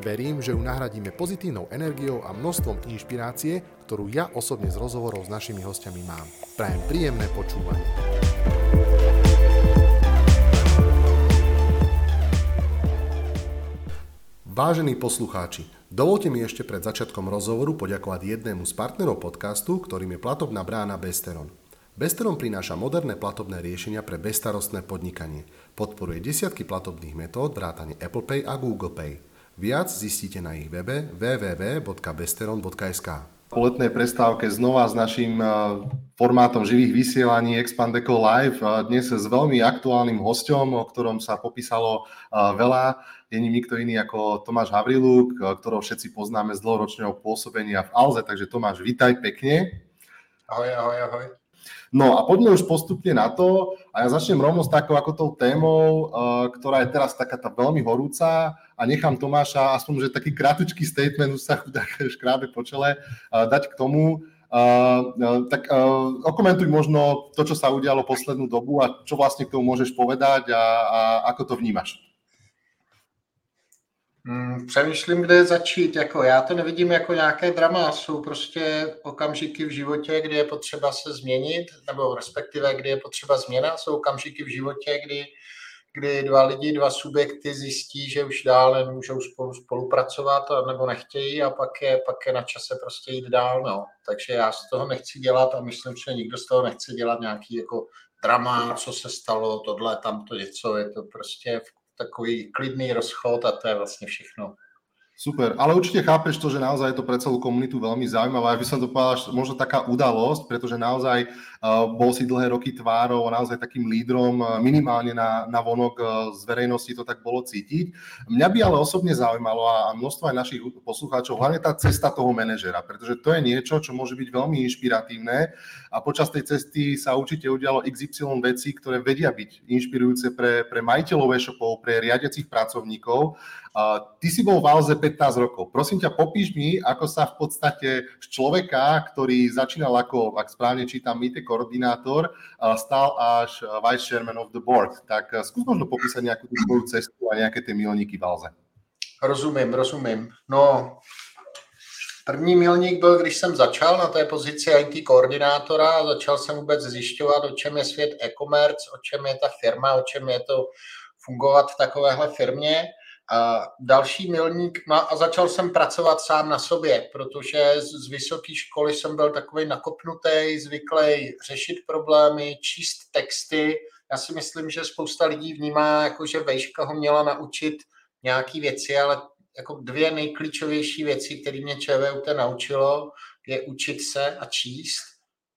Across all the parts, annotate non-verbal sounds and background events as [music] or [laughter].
Verím, že ju nahradíme pozitívnou energiou a množstvom inšpirácie, ktorú ja osobne z rozhovorov s našimi hostiami mám. Prajem príjemné počúvanie. Vážení poslucháči, dovolte mi ešte pred začiatkom rozhovoru poďakovať jednému z partnerov podcastu, ktorým je platobná brána Besteron. Besteron prináša moderné platobné riešenia pre bestarostné podnikanie. Podporuje desiatky platobných metód vrátane Apple Pay a Google Pay. Viac zistíte na ich webe www.besteron.sk po letnej prestávke znova s naším eh, formátom živých vysielaní Expandeco Live. Dnes s veľmi aktuálnym hostom, o ktorom sa popísalo eh, veľa. Je ním nikto iný ako Tomáš Havriluk, eh, ktorého všetci poznáme z dlhoročného pôsobenia v Alze. Takže Tomáš, vítaj pekne. Ahoj, ahoj, ahoj. No a poďme už postupne na to a ja začnem rovno s takou ako tou témou, uh, ktorá je teraz taká tá veľmi horúca a nechám Tomáša aspoň, že taký krátky statement, už sa [laughs] tak škrábe po čele, uh, dať k tomu. Uh, tak okomentuj možno to, čo sa udialo poslednú dobu a čo vlastne k tomu môžeš povedať a, a ako to vnímaš. Hmm, přemýšlím, kde začít. Jako já to nevidím jako nějaké drama. Jsou prostě okamžiky v životě, kdy je potřeba se změnit, nebo respektive, kdy je potřeba změna. Jsou okamžiky v životě, kdy, kdy dva lidi, dva subjekty zjistí, že už dál nemůžou spolu spolupracovat nebo nechtějí a pak je, pak je na čase prostě jít dál. No. Takže já z toho nechci dělat a myslím, že nikdo z toho nechce dělat nějaký jako drama, co se stalo, tohle, tamto něco. Je to prostě v takový klidný rozchod a to je vlastně všechno. Super, ale určite chápeš to, že naozaj je to pre celú komunitu veľmi zaujímavé. Ja by som to povedal, možno taká udalosť, pretože naozaj uh, bol si dlhé roky tvárou, naozaj takým lídrom, uh, minimálne na, na vonok uh, z verejnosti to tak bolo cítiť. Mňa by ale osobne zaujímalo a, a množstvo aj našich poslucháčov, hlavne tá cesta toho manažera, pretože to je niečo, čo môže byť veľmi inšpiratívne a počas tej cesty sa určite udialo XY vecí, ktoré vedia byť inšpirujúce pre, pre majiteľov e-shopov, pre riadiacich pracovníkov ty si bol v Alze 15 rokov. Prosím ťa, popíš mi, ako sa v podstate z človeka, ktorý začínal ako, ak správne čítam, MITE koordinátor, stal až vice chairman of the board. Tak eh, skús možno popísať nejakú tú svoju cestu a nejaké tie milníky v Alze. Rozumím, rozumím. No, První milník byl, když jsem začal na té pozici IT koordinátora a začal jsem vůbec zjišťovat, o čem je svět e-commerce, o čem je ta firma, o čem je to fungovat v takovéhle firmě. Další milník, no a začal jsem pracovat sám na sobě, protože z, z vysoké školy jsem byl takový nakopnutý, zvyklý řešit problémy, číst texty. Já si myslím, že spousta lidí vnímá, jako že vejška ho měla naučit nějaký věci, ale jako dvě nejklíčovější věci, které mě ČVUT naučilo, je učit se a číst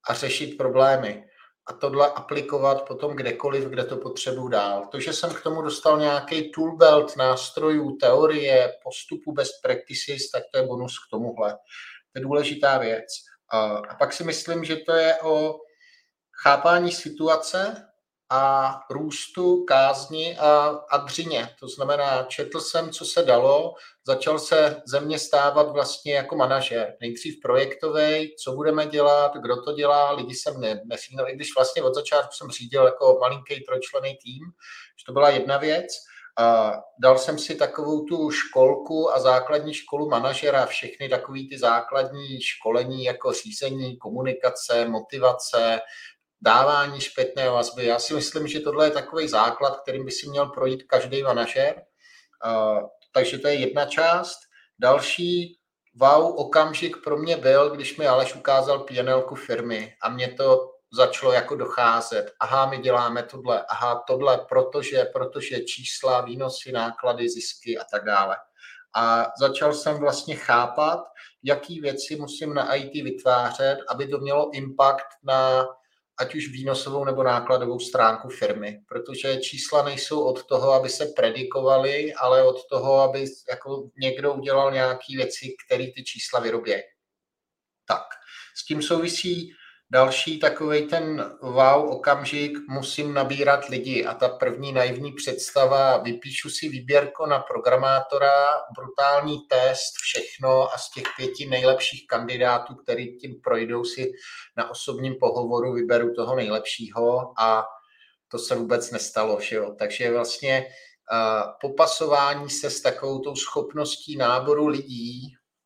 a řešit problémy a tohle aplikovat potom kdekoliv, kde to potřebuji dál. To, že jsem k tomu dostal nějaký toolbelt nástrojů, teorie, postupu best practices, tak to je bonus k tomuhle. To je důležitá věc. A pak si myslím, že to je o chápání situace a růstu, kázni a, a dřině. To znamená, četl jsem, co se dalo, začal se ze mě stávat vlastně jako manažer. Nejdřív projektový, co budeme dělat, kdo to dělá, lidi jsem ne, nefínal, i když vlastně od začátku jsem řídil jako malinký trojčlený tým, že to byla jedna věc. A dal jsem si takovou tu školku a základní školu manažera, všechny takové ty základní školení jako řízení, komunikace, motivace, dávání zpětné vazby. Já si myslím, že tohle je takový základ, kterým by si měl projít každý manažer. Takže to je jedna část. Další wow okamžik pro mě byl, když mi Aleš ukázal pnl firmy a mě to začalo jako docházet. Aha, my děláme tohle, aha, tohle, protože, protože čísla, výnosy, náklady, zisky a tak dále. A začal jsem vlastně chápat, jaký věci musím na IT vytvářet, aby to mělo impact na ať už výnosovou nebo nákladovou stránku firmy, protože čísla nejsou od toho, aby se predikovaly, ale od toho, aby jako někdo udělal nějaké věci, které ty čísla vyrobí. Tak, s tím souvisí další takový ten wow okamžik, musím nabírat lidi a ta první naivní představa, vypíšu si výběrko na programátora, brutální test, všechno a z těch pěti nejlepších kandidátů, který tím projdou si na osobním pohovoru, vyberu toho nejlepšího a to se vůbec nestalo. Že jo? Takže vlastně popasování se s takovou tou schopností náboru lidí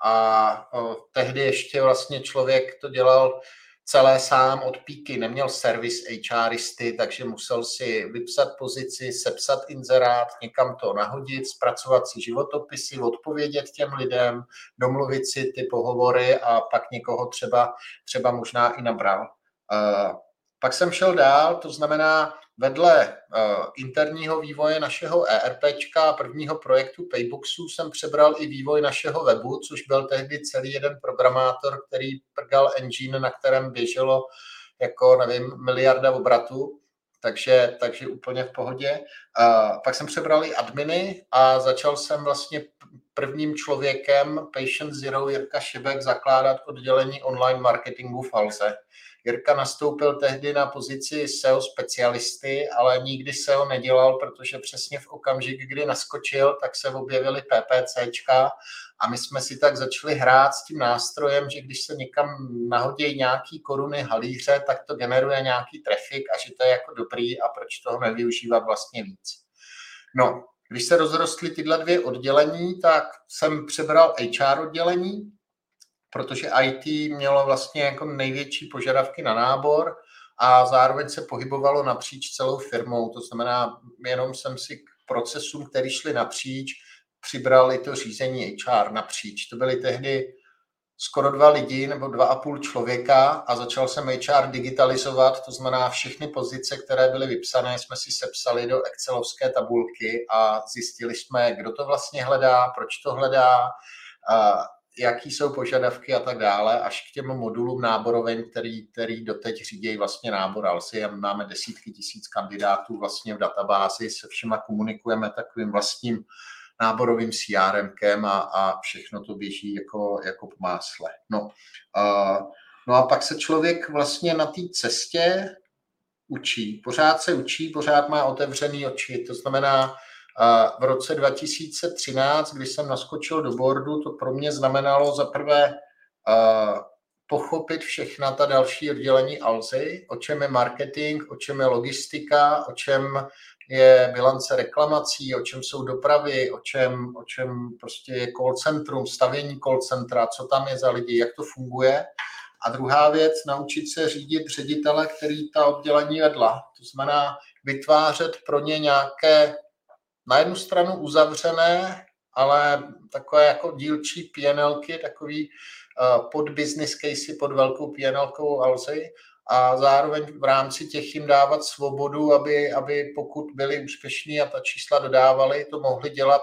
a tehdy ještě vlastně člověk to dělal celé sám od píky, neměl servis HRisty, takže musel si vypsat pozici, sepsat inzerát, někam to nahodit, zpracovat si životopisy, odpovědět těm lidem, domluvit si ty pohovory a pak někoho třeba, třeba možná i nabral. Uh, pak jsem šel dál, to znamená, vedle uh, interního vývoje našeho ERPčka a prvního projektu Payboxu jsem přebral i vývoj našeho webu, což byl tehdy celý jeden programátor, který prgal engine, na kterém běželo jako, nevím, miliarda obratů, takže, takže úplně v pohodě. Uh, pak jsem přebral i adminy a začal jsem vlastně prvním člověkem Patient Zero Jirka Šibek zakládat oddělení online marketingu v Alze. Jirka nastoupil tehdy na pozici SEO specialisty, ale nikdy SEO nedělal, protože přesně v okamžik, kdy naskočil, tak se objevily PPCčka a my jsme si tak začali hrát s tím nástrojem, že když se někam nahodí nějaký koruny halíře, tak to generuje nějaký trafik a že to je jako dobrý a proč toho nevyužívat vlastně víc. No, když se rozrostly tyhle dvě oddělení, tak jsem přebral HR oddělení, protože IT mělo vlastně jako největší požadavky na nábor a zároveň se pohybovalo napříč celou firmou. To znamená, jenom jsem si k procesům, které šly napříč, přibrali to řízení HR napříč. To byly tehdy skoro dva lidi nebo dva a půl člověka a začal jsem HR digitalizovat, to znamená všechny pozice, které byly vypsané, jsme si sepsali do excelovské tabulky a zjistili jsme, kdo to vlastně hledá, proč to hledá, jaký jsou požadavky a tak dále, až k těm modulům náborovým, který, který doteď řídí vlastně nábor ALSI. Máme desítky tisíc kandidátů vlastně v databázi, se všema komunikujeme takovým vlastním náborovým CRMkem a, a všechno to běží jako, jako po másle. No, a, no a pak se člověk vlastně na té cestě učí. Pořád se učí, pořád má otevřený oči. To znamená, v roce 2013, když jsem naskočil do boardu, to pro mě znamenalo za prvé pochopit všechna ta další oddělení Alzy, o čem je marketing, o čem je logistika, o čem je bilance reklamací, o čem jsou dopravy, o čem, o čem prostě je call centrum, stavění call centra, co tam je za lidi, jak to funguje. A druhá věc, naučit se řídit ředitele, který ta oddělení vedla. To znamená vytvářet pro ně nějaké na jednu stranu uzavřené, ale takové jako dílčí PNLky, takový uh, pod business casey, pod velkou PNLkou Alzy a zároveň v rámci těch jim dávat svobodu, aby, aby pokud byli úspěšní a ta čísla dodávali, to mohli dělat,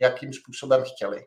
jakým způsobem chtěli.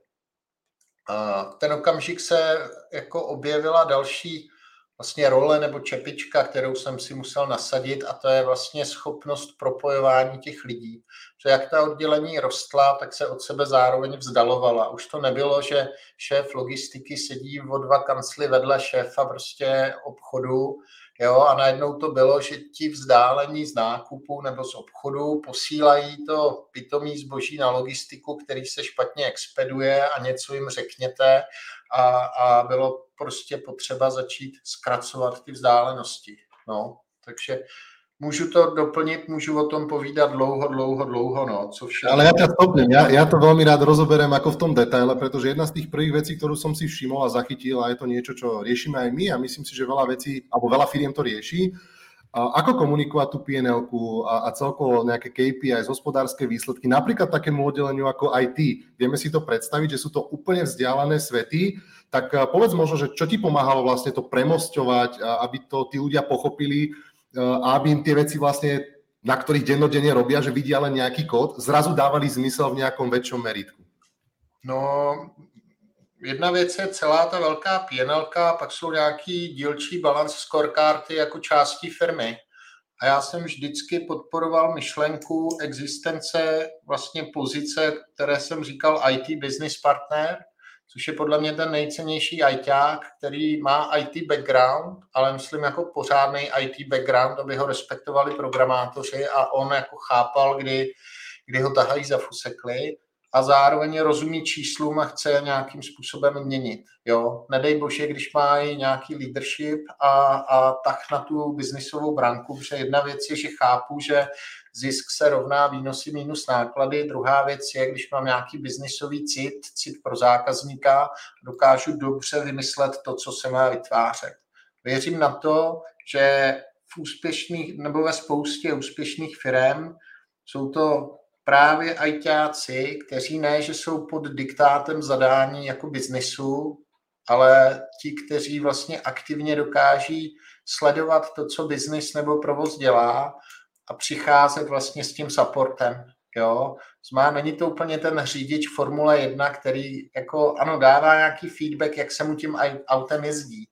A ten okamžik se jako objevila další vlastně role nebo čepička, kterou jsem si musel nasadit a to je vlastně schopnost propojování těch lidí. Že jak ta oddělení rostla, tak se od sebe zároveň vzdalovala. Už to nebylo, že šéf logistiky sedí o dva kancly vedle šéfa prostě obchodu, Jo, a najednou to bylo, že ti vzdálení z nákupu nebo z obchodu posílají to pitomý zboží na logistiku, který se špatně expeduje a něco jim řekněte a, a bylo prostě potřeba začít zkracovat ty vzdálenosti. No, takže Můžu to doplnit, můžu o tom povídat dlouho, dlouho, dlouho, no, co všechno. Ale ja ťa stopnem, ja, ja to veľmi rád rozoberiem ako v tom detaile, pretože jedna z tých prvých vecí, ktorú som si všimol a zachytil, a je to niečo, čo riešime aj my a myslím si, že veľa vecí, alebo veľa firiem to rieši, ako komunikovať tú pnl a, a celkovo nejaké KPI, hospodárske výsledky, napríklad takému oddeleniu ako IT. Vieme si to predstaviť, že sú to úplne vzdialené svety, tak povedz možno, že čo ti pomáhalo vlastne to premosťovať, aby to tí ľudia pochopili, a aby im tie veci vlastne, na ktorých dennodenne robia, že vidia len nejaký kód, zrazu dávali zmysel v nejakom väčšom meritku? No, jedna věc je celá ta velká pěnelka, pak jsou nějaký dílčí balance scorekarty jako části firmy. A já jsem vždycky podporoval myšlenku existence vlastně pozice, které jsem říkal IT business partner, což je podle mě ten nejcennější ITák, který má IT background, ale myslím jako pořádný IT background, aby ho respektovali programátoři a on jako chápal, kdy, kdy ho tahají za fusekly a zároveň rozumí číslům a chce nějakým způsobem měnit. Jo? Nedej bože, když má nějaký leadership a, a tak na tu biznisovou branku, protože jedna věc je, že chápu, že zisk se rovná výnosy minus náklady. Druhá věc je, když mám nějaký biznisový cit, cit pro zákazníka, dokážu dobře vymyslet to, co se má vytvářet. Věřím na to, že v úspěšných nebo ve spoustě úspěšných firm jsou to právě ajťáci, kteří ne, že jsou pod diktátem zadání jako biznisu, ale ti, kteří vlastně aktivně dokáží sledovat to, co biznis nebo provoz dělá a přicházet vlastně s tím supportem. Jo? Zmá, není to úplně ten řidič Formule 1, který jako, ano, dává nějaký feedback, jak se mu tím autem jezdí,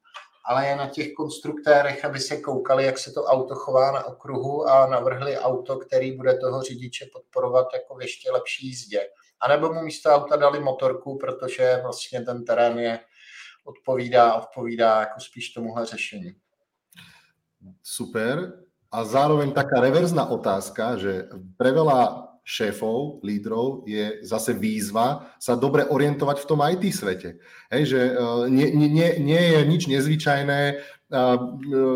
ale je na těch konstruktérech, aby se koukali, jak se to auto chová na okruhu a navrhli auto, který bude toho řidiče podporovat jako v ještě lepší jízdě. A nebo mu místo auta dali motorku, protože vlastně ten terén je odpovídá, odpovídá jako spíš tomuhle řešení. Super. A zároveň taká reverzná otázka, že pre šéfov, lídrov je zase výzva sa dobre orientovať v tom IT svete. Hej, že uh, nie, nie, nie je nič nezvyčajné, uh,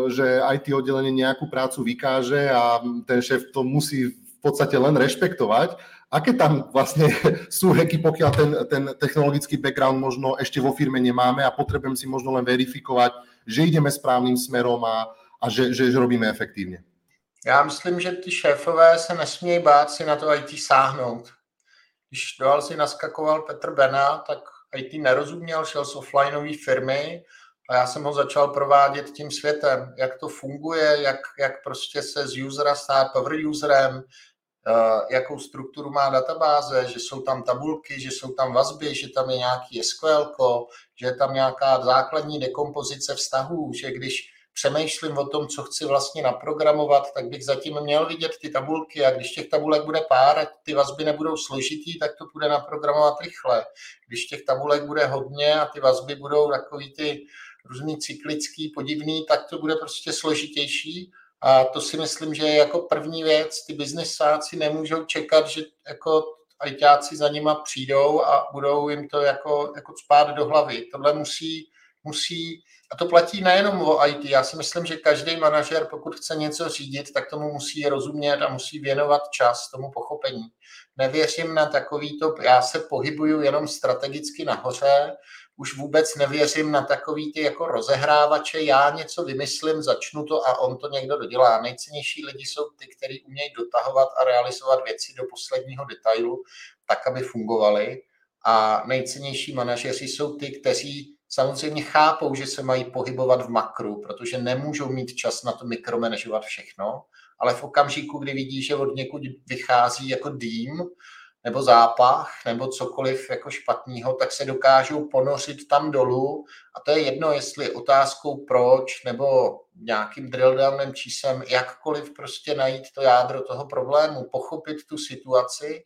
že IT oddelenie nejakú prácu vykáže a ten šéf to musí v podstate len rešpektovať. Aké tam vlastne [laughs] sú heky, pokiaľ ten, ten technologický background možno ešte vo firme nemáme a potrebujem si možno len verifikovať, že ideme správným smerom a, a že, že, že robíme efektívne? Já myslím, že ty šéfové se nesmějí bát si na to IT sáhnout. Když do Alzy naskakoval Petr Bena, tak IT nerozuměl, šel z offlineové firmy a já jsem ho začal provádět tím světem, jak to funguje, jak, jak prostě se z usera stát power userem, eh, jakou strukturu má databáze, že jsou tam tabulky, že jsou tam vazby, že tam je nějaký SQL, že je tam nějaká základní dekompozice vztahů, že když přemýšlím o tom, co chci vlastně naprogramovat, tak bych zatím měl vidět ty tabulky a když těch tabulek bude pár a ty vazby nebudou složitý, tak to bude naprogramovat rychle. Když těch tabulek bude hodně a ty vazby budou takový ty různý cyklický, podivný, tak to bude prostě složitější a to si myslím, že je jako první věc. Ty biznesáci nemůžou čekat, že jako ajťáci za nima přijdou a budou jim to jako, jako spát do hlavy. Tohle musí, musí a to platí nejenom o IT. Já si myslím, že každý manažer, pokud chce něco řídit, tak tomu musí rozumět a musí věnovat čas tomu pochopení. Nevěřím na takový to, já se pohybuju jenom strategicky nahoře, už vůbec nevěřím na takový ty jako rozehrávače, já něco vymyslím, začnu to a on to někdo dodělá. Nejcennější lidi jsou ty, kteří umějí dotahovat a realizovat věci do posledního detailu, tak, aby fungovaly. A nejcennější manažeři jsou ty, kteří samozřejmě chápou, že se mají pohybovat v makru, protože nemůžou mít čas na to mikromanežovat všechno, ale v okamžiku, kdy vidí, že od někud vychází jako dým, nebo zápach, nebo cokoliv jako špatného, tak se dokážou ponořit tam dolů. A to je jedno, jestli otázkou proč, nebo nějakým drilldownem číslem, jakkoliv prostě najít to jádro toho problému, pochopit tu situaci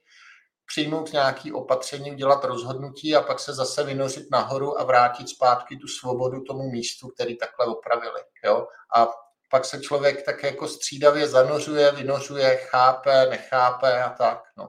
přijmout nějaké opatření, udělat rozhodnutí a pak se zase vynořit nahoru a vrátit zpátky tu svobodu tomu místu, který takhle opravili. Jo? A pak se člověk tak jako střídavě zanořuje, vynořuje, chápe, nechápe a tak. No.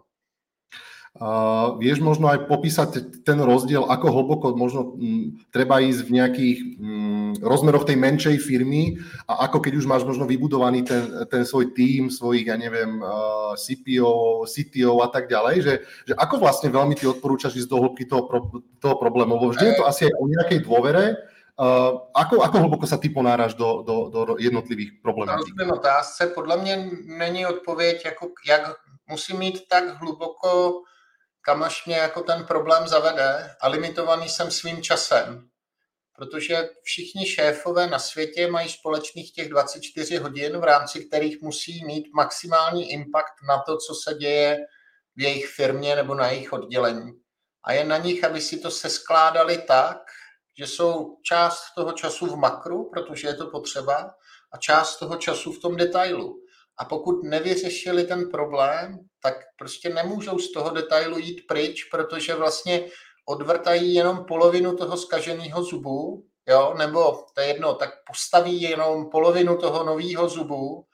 Uh, vieš možno aj popísať ten rozdiel, ako hlboko možno m, treba ísť v nejakých m, rozmeroch tej menšej firmy a ako keď už máš možno vybudovaný ten, ten svoj tým, svojich, ja neviem, uh, CPO, CTO a tak ďalej, že, že ako vlastne veľmi ty odporúčaš ísť do hĺbky toho, pro, toho problému, lebo vždy je to asi aj o nejakej dôvere, Uh, ako, ako hluboko sa ty ponáraš do, do, do jednotlivých problémů? Rozumím otázce. Podle mě není odpověď, jako jak musím mít tak hluboko kam až mě jako ten problém zavede a limitovaný jsem svým časem. Protože všichni šéfové na světě mají společných těch 24 hodin, v rámci kterých musí mít maximální impact na to, co se děje v jejich firmě nebo na jejich oddělení. A je na nich, aby si to seskládali tak, že jsou část toho času v makru, protože je to potřeba, a část toho času v tom detailu. A pokud nevyřešili ten problém, tak prostě nemůžou z toho detailu jít pryč, protože vlastně odvrtají jenom polovinu toho skaženého zubu, jo, nebo to je jedno, tak postaví jenom polovinu toho nového zubu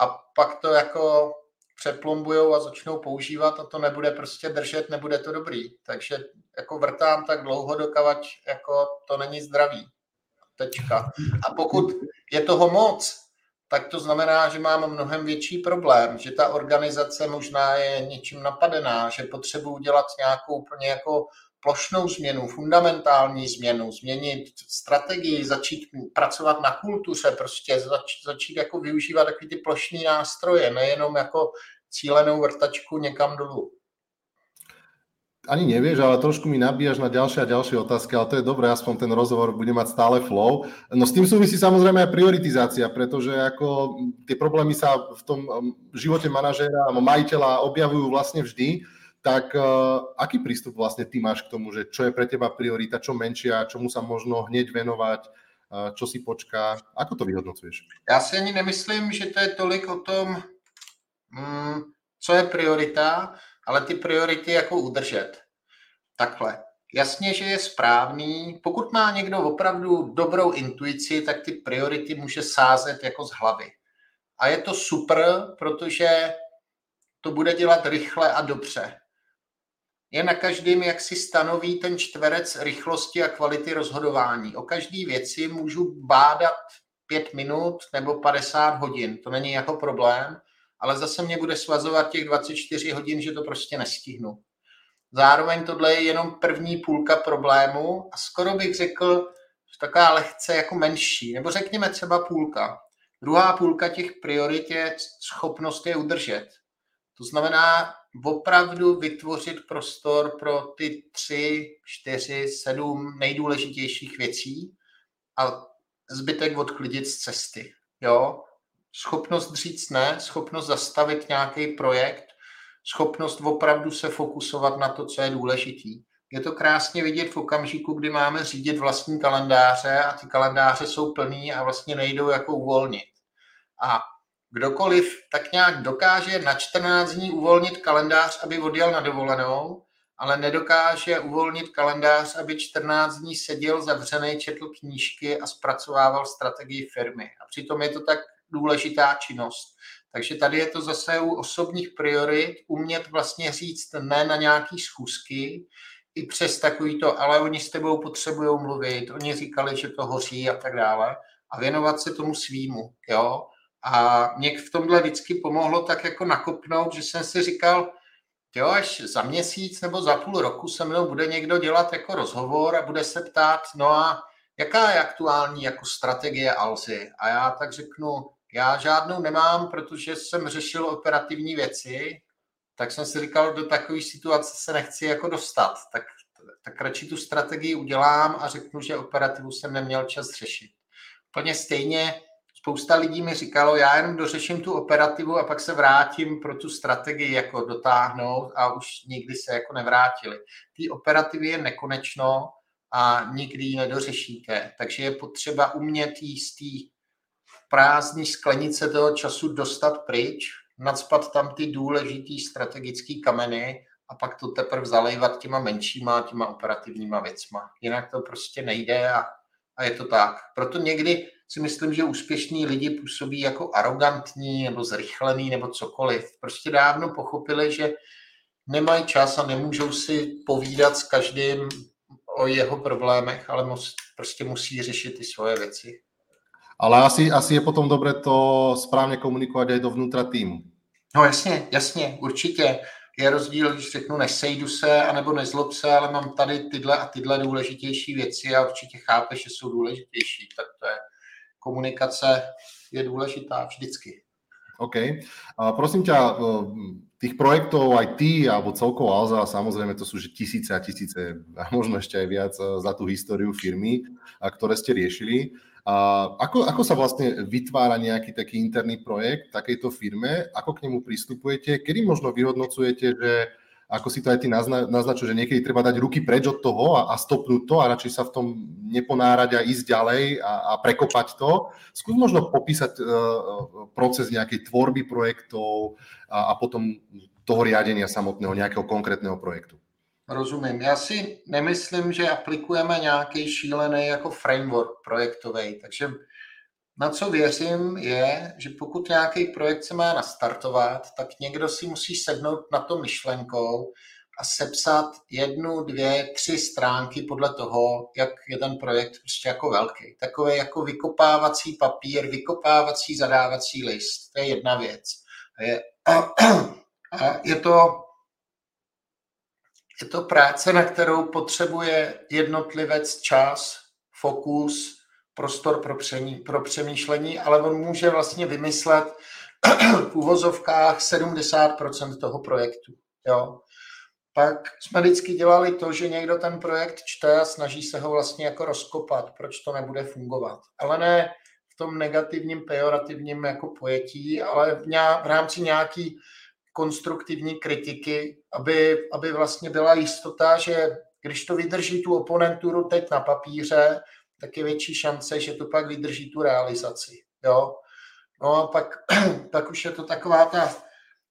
a pak to jako přeplombujou a začnou používat a to nebude prostě držet, nebude to dobrý. Takže jako vrtám tak dlouho, dokavať jako to není zdravý. Tečka. A pokud je toho moc, tak to znamená, že mám mnohem větší problém, že ta organizace možná je něčím napadená, že potřebuji udělat nějakou úplně jako plošnou změnu, fundamentální změnu, změnit strategii, začít pracovat na kultuře, prostě zač, začít jako využívat takové ty plošné nástroje, nejenom jako cílenou vrtačku někam dolů ani nevieš, ale trošku mi nabíjaš na ďalšie a ďalšie otázky, ale to je dobré, aspoň ten rozhovor bude mať stále flow. No s tým súvisí samozrejme aj prioritizácia, pretože ako tie problémy sa v tom um, živote manažéra a majiteľa objavujú vlastne vždy, tak uh, aký prístup vlastne ty máš k tomu, že čo je pre teba priorita, čo menšia, čomu sa možno hneď venovať, uh, čo si počká, ako to vyhodnocuješ? Já si ani nemyslím, že to je tolik o tom, mm, co je priorita, ale ty priority jako udržet. Takhle. Jasně, že je správný. Pokud má někdo opravdu dobrou intuici, tak ty priority může sázet jako z hlavy. A je to super, protože to bude dělat rychle a dobře. Je na každém, jak si stanoví ten čtverec rychlosti a kvality rozhodování. O každé věci můžu bádat pět minut nebo 50 hodin. To není jako problém ale zase mě bude svazovat těch 24 hodin, že to prostě nestihnu. Zároveň tohle je jenom první půlka problému a skoro bych řekl, že taková lehce jako menší, nebo řekněme třeba půlka. Druhá půlka těch priorit je schopnost je udržet. To znamená opravdu vytvořit prostor pro ty tři, čtyři, sedm nejdůležitějších věcí a zbytek odklidit z cesty. Jo? Schopnost říct ne, schopnost zastavit nějaký projekt, schopnost opravdu se fokusovat na to, co je důležitý. Je to krásně vidět v okamžiku, kdy máme řídit vlastní kalendáře a ty kalendáře jsou plný a vlastně nejdou jako uvolnit. A kdokoliv tak nějak dokáže na 14 dní uvolnit kalendář, aby odjel na dovolenou, ale nedokáže uvolnit kalendář, aby 14 dní seděl zavřený, četl knížky a zpracovával strategii firmy. A přitom je to tak důležitá činnost. Takže tady je to zase u osobních priorit umět vlastně říct ne na nějaký schůzky, i přes takový to, ale oni s tebou potřebují mluvit, oni říkali, že to hoří a tak dále a věnovat se tomu svýmu, jo. A mě v tomhle vždycky pomohlo tak jako nakopnout, že jsem si říkal, jo, až za měsíc nebo za půl roku se mnou bude někdo dělat jako rozhovor a bude se ptát, no a jaká je aktuální jako strategie Alzy? A já tak řeknu, já žádnou nemám, protože jsem řešil operativní věci, tak jsem si říkal, do takové situace se nechci jako dostat. Tak, tak radši tu strategii udělám a řeknu, že operativu jsem neměl čas řešit. Úplně stejně spousta lidí mi říkalo, já jenom dořeším tu operativu a pak se vrátím pro tu strategii jako dotáhnout a už nikdy se jako nevrátili. Té operativy je nekonečno a nikdy ji nedořešíte. Takže je potřeba umět jíst prázdný sklenice toho času dostat pryč, nadspat tam ty důležitý strategický kameny a pak to teprve zalejvat těma menšíma, těma operativníma věcma. Jinak to prostě nejde a, a je to tak. Proto někdy si myslím, že úspěšní lidi působí jako arrogantní nebo zrychlený nebo cokoliv. Prostě dávno pochopili, že nemají čas a nemůžou si povídat s každým o jeho problémech, ale prostě musí řešit ty svoje věci. Ale asi, asi je potom dobré to správně komunikovat i dovnitř týmu. No jasně, jasně, určitě. Je rozdíl, když řeknu nesejdu se, anebo nezlob se, ale mám tady tyhle a tyhle důležitější věci a určitě chápeš, že jsou důležitější. Tak to je komunikace je důležitá vždycky. OK. A prosím ťa, tých projektov aj ty, alebo celkovo Alza, samozrejme to sú že tisíce a tisíce, a možno ešte aj viac za tú históriu firmy, ktoré ste riešili. A ako, ako sa vlastne vytvára nejaký taký interný projekt takejto firme? Ako k nemu pristupujete? Kedy možno vyhodnocujete, že ako si to aj ty nazna, naznačil, že niekedy treba dať ruky preč od toho a, a stopnúť to a radšej sa v tom neponárať a ísť ďalej a, a prekopať to. Skús možno popísať uh, proces nejakej tvorby projektov a, a potom toho riadenia samotného, nejakého konkrétneho projektu. Rozumím. Já si nemyslím, že aplikujeme nějaký šílený jako framework projektový, takže na co věřím je, že pokud nějaký projekt se má nastartovat, tak někdo si musí sednout na to myšlenkou a sepsat jednu, dvě, tři stránky podle toho, jak je ten projekt prostě jako velký. Takový jako vykopávací papír, vykopávací zadávací list. To je jedna věc. Je, [clears throat] a je to je to práce, na kterou potřebuje jednotlivec čas, fokus, prostor pro, přemý, pro přemýšlení, ale on může vlastně vymyslet [clears throat] v úvozovkách 70% toho projektu. Jo. Pak jsme vždycky dělali to, že někdo ten projekt čte a snaží se ho vlastně jako rozkopat, proč to nebude fungovat. Ale ne v tom negativním, pejorativním jako pojetí, ale v, nějak, v rámci nějaký konstruktivní kritiky, aby, aby vlastně byla jistota, že když to vydrží tu oponenturu teď na papíře, tak je větší šance, že to pak vydrží tu realizaci. Jo? No a pak, [clears throat] pak už je to taková ta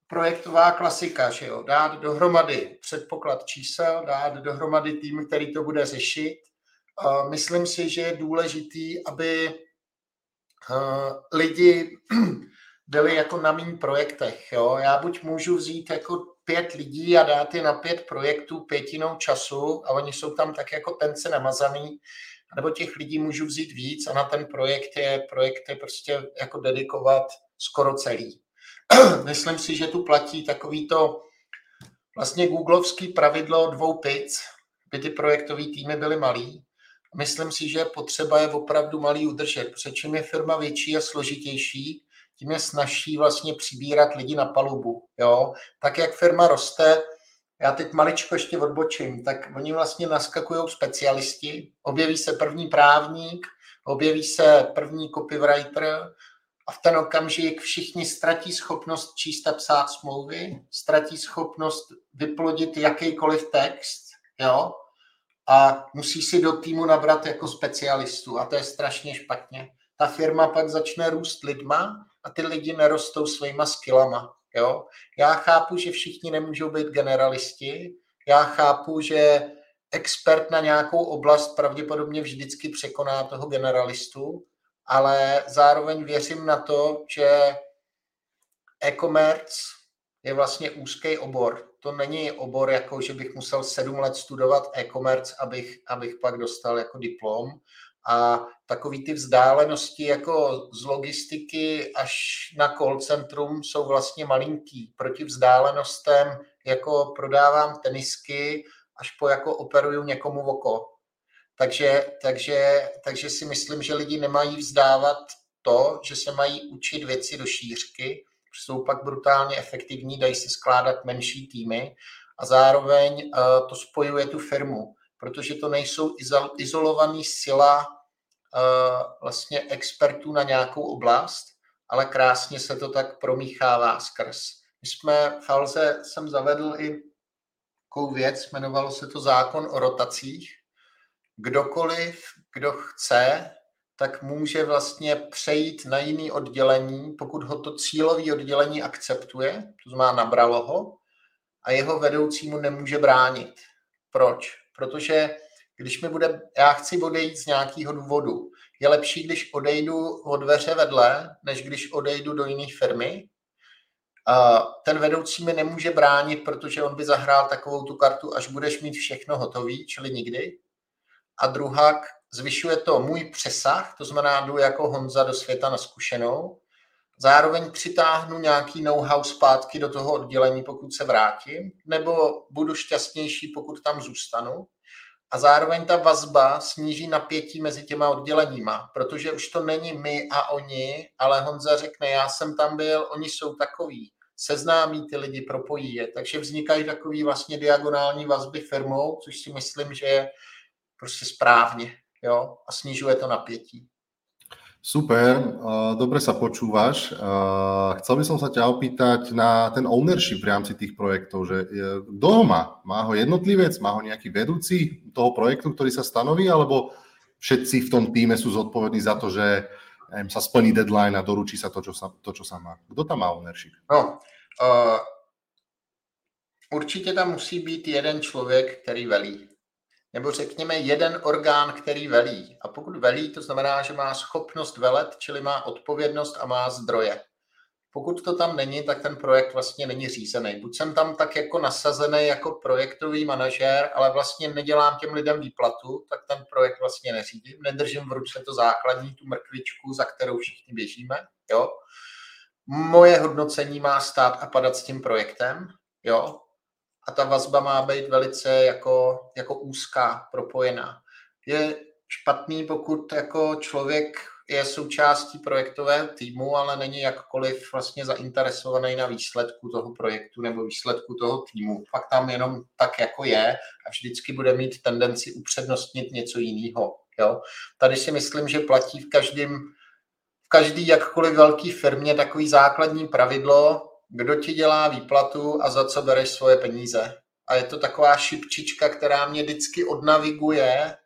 projektová klasika, že jo? dát dohromady předpoklad čísel, dát dohromady tým, který to bude řešit. Myslím si, že je důležitý, aby eh, lidi [clears throat] byli jako na mým projektech. Jo? Já buď můžu vzít jako pět lidí a dát je na pět projektů pětinou času a oni jsou tam tak jako tence namazaný, nebo těch lidí můžu vzít víc a na ten projekt je, projekt je prostě jako dedikovat skoro celý. [clears throat] Myslím si, že tu platí takový to vlastně googlovský pravidlo dvou pic, by ty projektové týmy byly malý. Myslím si, že potřeba je opravdu malý udržet, protože čím je firma větší a složitější, tím je snažší vlastně přibírat lidi na palubu. Jo? Tak jak firma roste, já teď maličko ještě odbočím, tak oni vlastně naskakují specialisti, objeví se první právník, objeví se první copywriter a v ten okamžik všichni ztratí schopnost číst a psát smlouvy, ztratí schopnost vyplodit jakýkoliv text, jo, a musí si do týmu nabrat jako specialistu a to je strašně špatně. Ta firma pak začne růst lidma a ty lidi nerostou svýma skillama. Jo? Já chápu, že všichni nemůžou být generalisti, já chápu, že expert na nějakou oblast pravděpodobně vždycky překoná toho generalistu, ale zároveň věřím na to, že e-commerce je vlastně úzký obor. To není obor, jako že bych musel sedm let studovat e-commerce, abych, abych pak dostal jako diplom, a takový ty vzdálenosti jako z logistiky až na call centrum jsou vlastně malinký. Proti vzdálenostem jako prodávám tenisky až po jako operuju někomu oko. Takže, takže, takže si myslím, že lidi nemají vzdávat to, že se mají učit věci do šířky, jsou pak brutálně efektivní, dají se skládat menší týmy a zároveň uh, to spojuje tu firmu, protože to nejsou izolovaný sila vlastně expertů na nějakou oblast, ale krásně se to tak promíchává skrz. My jsme v Alze jsem zavedl i takovou věc, jmenovalo se to zákon o rotacích. Kdokoliv, kdo chce, tak může vlastně přejít na jiný oddělení, pokud ho to cílové oddělení akceptuje, to znamená nabralo ho, a jeho vedoucímu nemůže bránit. Proč? Protože když mi bude, já chci odejít z nějakého důvodu. Je lepší, když odejdu od dveře vedle, než když odejdu do jiné firmy. Ten vedoucí mi nemůže bránit, protože on by zahrál takovou tu kartu, až budeš mít všechno hotový, čili nikdy. A druhá, zvyšuje to můj přesah, to znamená, jdu jako Honza do světa na zkušenou. Zároveň přitáhnu nějaký know-how zpátky do toho oddělení, pokud se vrátím, nebo budu šťastnější, pokud tam zůstanu a zároveň ta vazba sníží napětí mezi těma odděleníma, protože už to není my a oni, ale Honza řekne, já jsem tam byl, oni jsou takový, seznámí ty lidi, propojí je, takže vznikají takový vlastně diagonální vazby firmou, což si myslím, že je prostě správně, jo, a snižuje to napětí. Super, dobre sa počúvaš. Chcel by som sa ťa opýtať na ten ownership v rámci tých projektov, že kto ho má? Má ho jednotlivec, má ho nejaký vedúci toho projektu, ktorý sa stanoví, alebo všetci v tom týme sú zodpovední za to, že neviem, sa splní deadline a doručí sa to, čo sa, to, čo sa má. Kto tam má ownership? No, uh, určitě tam musí být jeden člověk, který velí. Nebo řekněme jeden orgán, který velí. A pokud velí, to znamená, že má schopnost velet, čili má odpovědnost a má zdroje. Pokud to tam není, tak ten projekt vlastně není řízený. Buď jsem tam tak jako nasazený jako projektový manažer, ale vlastně nedělám těm lidem výplatu, tak ten projekt vlastně neřídím. Nedržím v ruce to základní, tu mrkvičku, za kterou všichni běžíme. Jo? Moje hodnocení má stát a padat s tím projektem. Jo? A ta vazba má být velice jako, jako úzká, propojená. Je špatný, pokud jako člověk je součástí projektového týmu, ale není jakkoliv vlastně zainteresovaný na výsledku toho projektu nebo výsledku toho týmu. Pak tam jenom tak, jako je a vždycky bude mít tendenci upřednostnit něco jiného. Jo? Tady si myslím, že platí v každém v každý jakkoliv velký firmě takový základní pravidlo, kdo ti dělá výplatu a za co bereš svoje peníze. A je to taková šipčička, která mě vždycky odnaviguje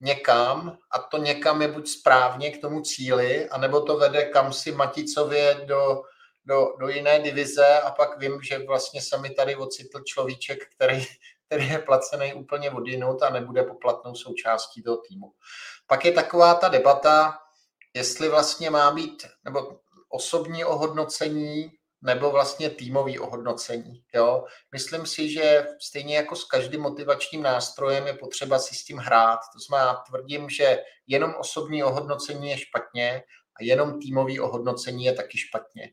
někam a to někam je buď správně k tomu cíli, anebo to vede kam si Maticově do, do, do jiné divize a pak vím, že vlastně se mi tady ocitl človíček, který, který je placený úplně odinut a nebude poplatnou součástí toho týmu. Pak je taková ta debata, jestli vlastně má být, nebo osobní ohodnocení nebo vlastně týmový ohodnocení. Jo? Myslím si, že stejně jako s každým motivačním nástrojem je potřeba si s tím hrát. To znamená, tvrdím, že jenom osobní ohodnocení je špatně a jenom týmový ohodnocení je taky špatně.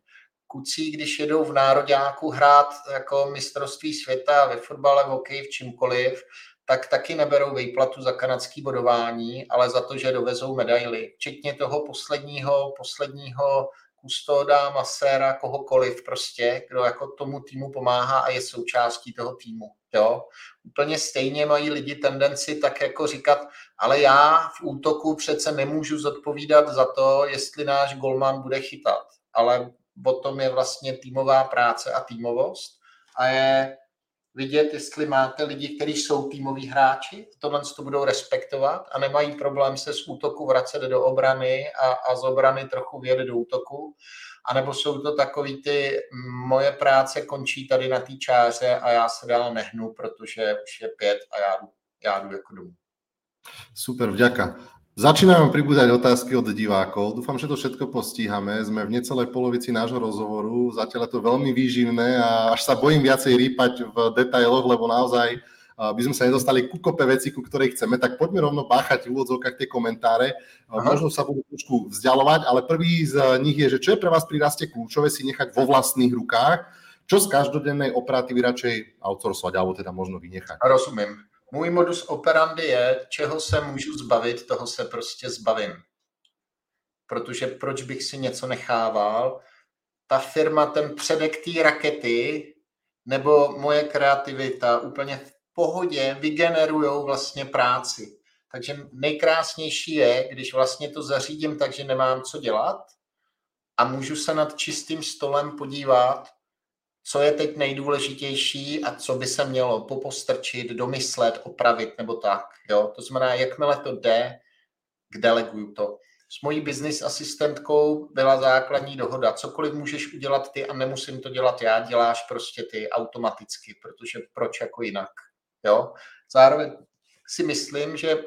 Kucí, když jedou v nároďáku hrát jako mistrovství světa ve fotbale, v hokeji, v čímkoliv, tak taky neberou výplatu za kanadský bodování, ale za to, že dovezou medaily. Včetně toho posledního, posledního kustoda, maséra, kohokoliv prostě, kdo jako tomu týmu pomáhá a je součástí toho týmu. Jo? Úplně stejně mají lidi tendenci tak jako říkat, ale já v útoku přece nemůžu zodpovídat za to, jestli náš golman bude chytat. Ale o tom je vlastně týmová práce a týmovost a je vidět, jestli máte lidi, kteří jsou týmoví hráči, tohle to budou respektovat a nemají problém se z útoku vracet do obrany a, a z obrany trochu vědět do útoku. A nebo jsou to takový ty, moje práce končí tady na té čáře a já se dál nehnu, protože už je pět a já jdu, já jdu jako domů. Super, vďaka. Začínajú pribúdať otázky od divákov. Dúfam, že to všetko postíhame. Sme v necelej polovici nášho rozhovoru. Zatiaľ je to veľmi výživné a až sa bojím viacej rýpať v detailoch, lebo naozaj by sme sa nedostali ku kope veci, ku ktorej chceme, tak poďme rovno báchať v úvodzovkách tie komentáre. Aha. Možno sa budú trošku vzdialovať, ale prvý z nich je, že čo je pre vás pri raste kľúčové si nechať vo vlastných rukách, čo z každodennej operatívy radšej outsourcovať, alebo teda možno vynechať. Rozumím. Můj modus operandi je, čeho se můžu zbavit, toho se prostě zbavím. Protože proč bych si něco nechával? Ta firma, ten předek té rakety nebo moje kreativita úplně v pohodě vygenerují vlastně práci. Takže nejkrásnější je, když vlastně to zařídím tak, že nemám co dělat a můžu se nad čistým stolem podívat co je teď nejdůležitější a co by se mělo popostrčit, domyslet, opravit nebo tak. Jo? To znamená, jakmile to jde, deleguju to. S mojí business asistentkou byla základní dohoda. Cokoliv můžeš udělat ty a nemusím to dělat já, děláš prostě ty automaticky, protože proč jako jinak. Jo? Zároveň si myslím, že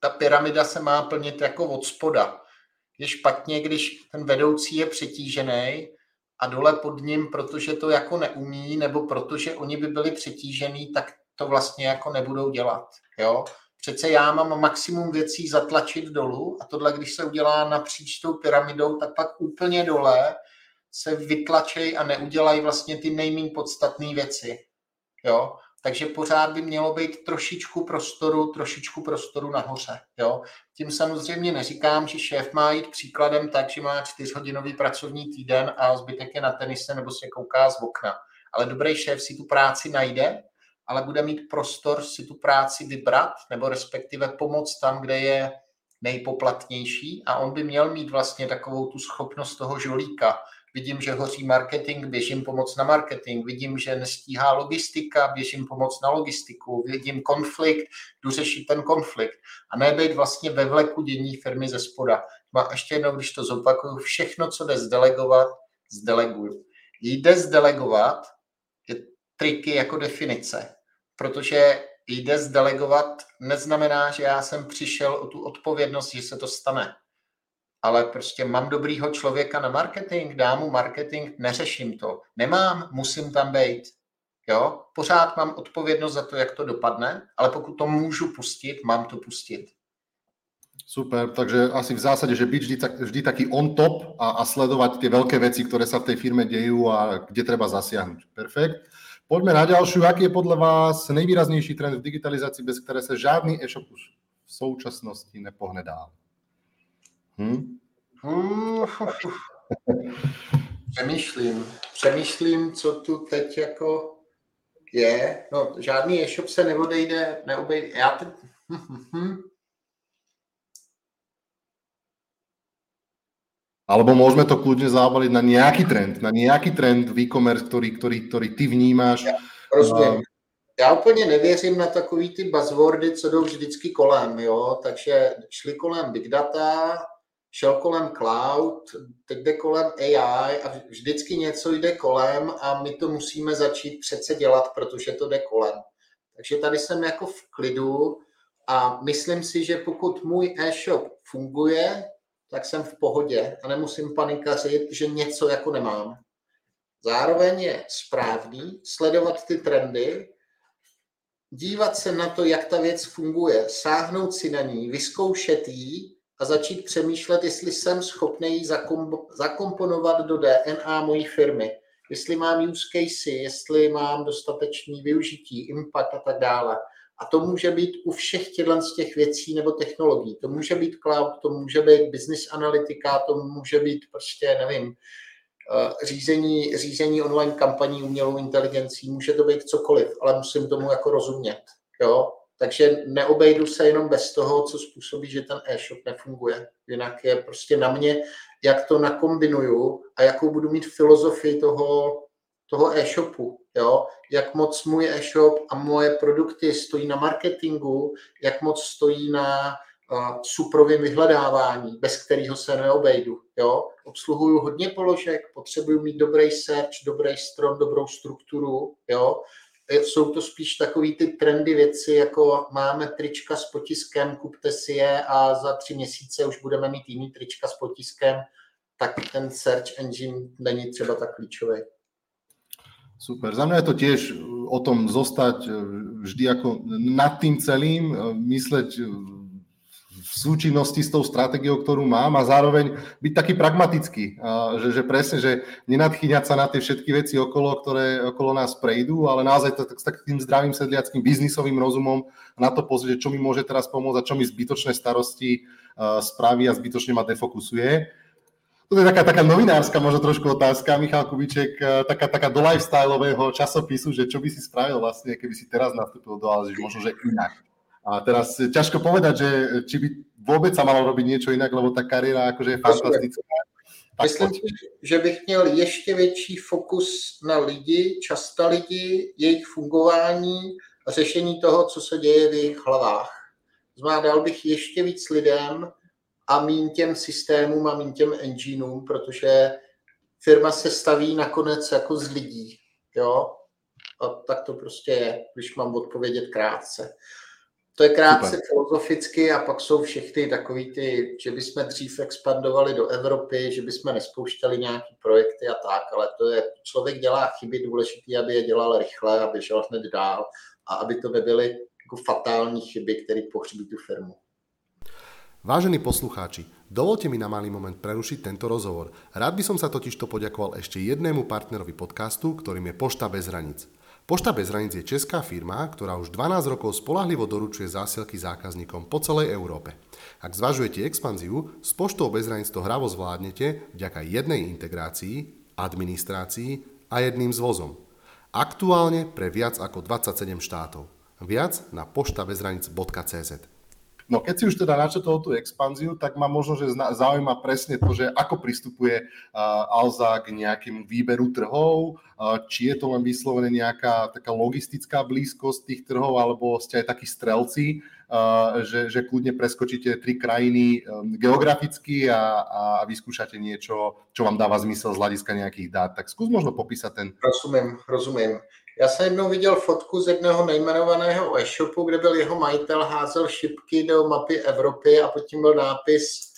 ta pyramida se má plnit jako od spoda. Je špatně, když ten vedoucí je přetížený a dole pod ním, protože to jako neumí, nebo protože oni by byli přetížený, tak to vlastně jako nebudou dělat. Jo? Přece já mám maximum věcí zatlačit dolů a tohle, když se udělá napříč tou pyramidou, tak pak úplně dole se vytlačej a neudělají vlastně ty nejméně podstatné věci. Jo? Takže pořád by mělo být trošičku prostoru, trošičku prostoru nahoře. Jo? Tím samozřejmě neříkám, že šéf má jít příkladem tak, že má čtyřhodinový pracovní týden a zbytek je na tenise nebo se kouká z okna. Ale dobrý šéf si tu práci najde, ale bude mít prostor si tu práci vybrat nebo respektive pomoct tam, kde je nejpoplatnější a on by měl mít vlastně takovou tu schopnost toho žolíka, vidím, že hoří marketing, běžím pomoc na marketing, vidím, že nestíhá logistika, běžím pomoc na logistiku, vidím konflikt, jdu řešit ten konflikt a ne být vlastně ve vleku dění firmy ze spoda. A ještě jednou, když to zopakuju, všechno, co jde zdelegovat, zdeleguju. Jde zdelegovat, je triky jako definice, protože jde zdelegovat, neznamená, že já jsem přišel o tu odpovědnost, že se to stane. Ale prostě mám dobrýho člověka na marketing, dám mu marketing, neřeším to. Nemám, musím tam být. Jo? Pořád mám odpovědnost za to, jak to dopadne, ale pokud to můžu pustit, mám to pustit. Super, takže asi v zásade, že byť vždy, vždy taký on top a, a sledovať tie veľké veci, ktoré sa v tej firme dejú a kde treba zasiahnuť. Perfekt. Poďme na ďalšiu. Aký je podľa vás nejvýraznější trend v digitalizaci, bez které se žádný e-shop už v současnosti nepohne dál? Hm? [laughs] Přemýšlím. Přemýšlím, co tu teď jako je. No, žádný e-shop se neodejde, neobejde. Já teď... [laughs] Alebo môžeme to kľudne závaliť na nejaký trend, na nejaký trend v e-commerce, ktorý, ktorý, ktorý ty vnímáš. Rozumím. Já úplně nevěřím na takový ty buzzwordy, co jdou vždycky kolem, jo? takže šli kolem big data, šel kolem cloud, teď jde kolem AI a vždycky něco jde kolem a my to musíme začít přece dělat, protože to jde kolem. Takže tady jsem jako v klidu a myslím si, že pokud můj e-shop funguje, tak jsem v pohodě a nemusím panikařit, že něco jako nemám. Zároveň je správný sledovat ty trendy, dívat se na to, jak ta věc funguje, sáhnout si na ní, vyzkoušet ji a začít přemýšlet, jestli jsem schopný ji zakomponovat do DNA mojí firmy. Jestli mám use case, jestli mám dostatečný využití, impact a tak dále. A to může být u všech těchto z těch věcí nebo technologií. To může být cloud, to může být business analytika, to může být prostě, nevím, eh, řízení, řízení online kampaní umělou inteligencí, může to být cokoliv, ale musím tomu jako rozumět. Jo? Takže neobejdu se jenom bez toho, co způsobí, že ten e-shop nefunguje. Jinak je prostě na mě, jak to nakombinuju a jakou budu mít filozofii toho, toho e-shopu. Jo? Jak moc můj e-shop a moje produkty stojí na marketingu, jak moc stojí na uh, suprovém vyhledávání, bez kterého se neobejdu. Jo? Obsluhuju hodně položek, potřebuju mít dobrý search, dobrý strom, dobrou strukturu. Jo? Jsou to spíš takový ty trendy věci, jako máme trička s potiskem, kupte si je a za tři měsíce už budeme mít jiný trička s potiskem, tak ten search engine není třeba tak klíčový. Super. Za mňa je to tiež o tom zostať vždy ako nad tým celým, mysleť v súčinnosti s tou stratégiou, ktorú mám a zároveň byť taký pragmatický, že, že presne, že nenadchýňať sa na tie všetky veci okolo, ktoré okolo nás prejdú, ale naozaj s takým zdravým sedliackým biznisovým rozumom na to pozrieť, čo mi môže teraz pomôcť a čo mi zbytočné starosti spraví a zbytočne ma defokusuje. To je taká, taká novinárska možno trošku otázka, Michal Kubiček, taká, taká do lifestyleového časopisu, že čo by si spravil vlastne, keby si teraz nastúpil do Alží, možno, že inak. A teraz ťažko povedať, že či by vôbec sa malo robiť niečo inak, lebo ta kariéra akože je fantastická. Myslím si, že bych měl ještě větší fokus na lidi, často lidi, jejich fungování a řešení toho, co se děje v jejich hlavách. Znamená, dal bych ještě víc lidem a mín těm systémům a mín těm engineům, protože firma se staví nakonec jako z lidí. Jo? A tak to prostě je, když mám odpovědět krátce. To je krátce Super. filozoficky a pak jsou všechny takový ty, že bychom dřív expandovali do Evropy, že bychom nespouštěli nějaký projekty a tak, ale to je, člověk dělá chyby důležité, aby je dělal rychle, aby šel hned dál a aby to nebyly jako fatální chyby, které pohřbí tu firmu. Vážení poslucháči, dovolte mi na malý moment prerušiť tento rozhovor. Rád by som sa totižto poďakoval ešte jednému partnerovi podcastu, ktorým je Pošta bez hraníc. Pošta bez hraníc je česká firma, ktorá už 12 rokov spolahlivo doručuje zásielky zákazníkom po celej Európe. Ak zvažujete expanziu, s Poštou bez hraníc to hravo zvládnete vďaka jednej integrácii, administrácii a jedným zvozom. Aktuálne pre viac ako 27 štátov. Viac na poštabezhranic.cz. No keď si už teda načetol tú expanziu, tak ma možno, že zaujíma presne to, že ako pristupuje Alza k nejakému výberu trhov, či je to len vyslovene nejaká taká logistická blízkosť tých trhov, alebo ste aj takí strelci, že, že kľudne preskočíte tri krajiny geograficky a, a vyskúšate niečo, čo vám dáva zmysel z hľadiska nejakých dát. Tak skús možno popísať ten... Rozumím, rozumím. Já jsem jednou viděl fotku z jednoho nejmenovaného e-shopu, kde byl jeho majitel, házel šipky do mapy Evropy a pod tím byl nápis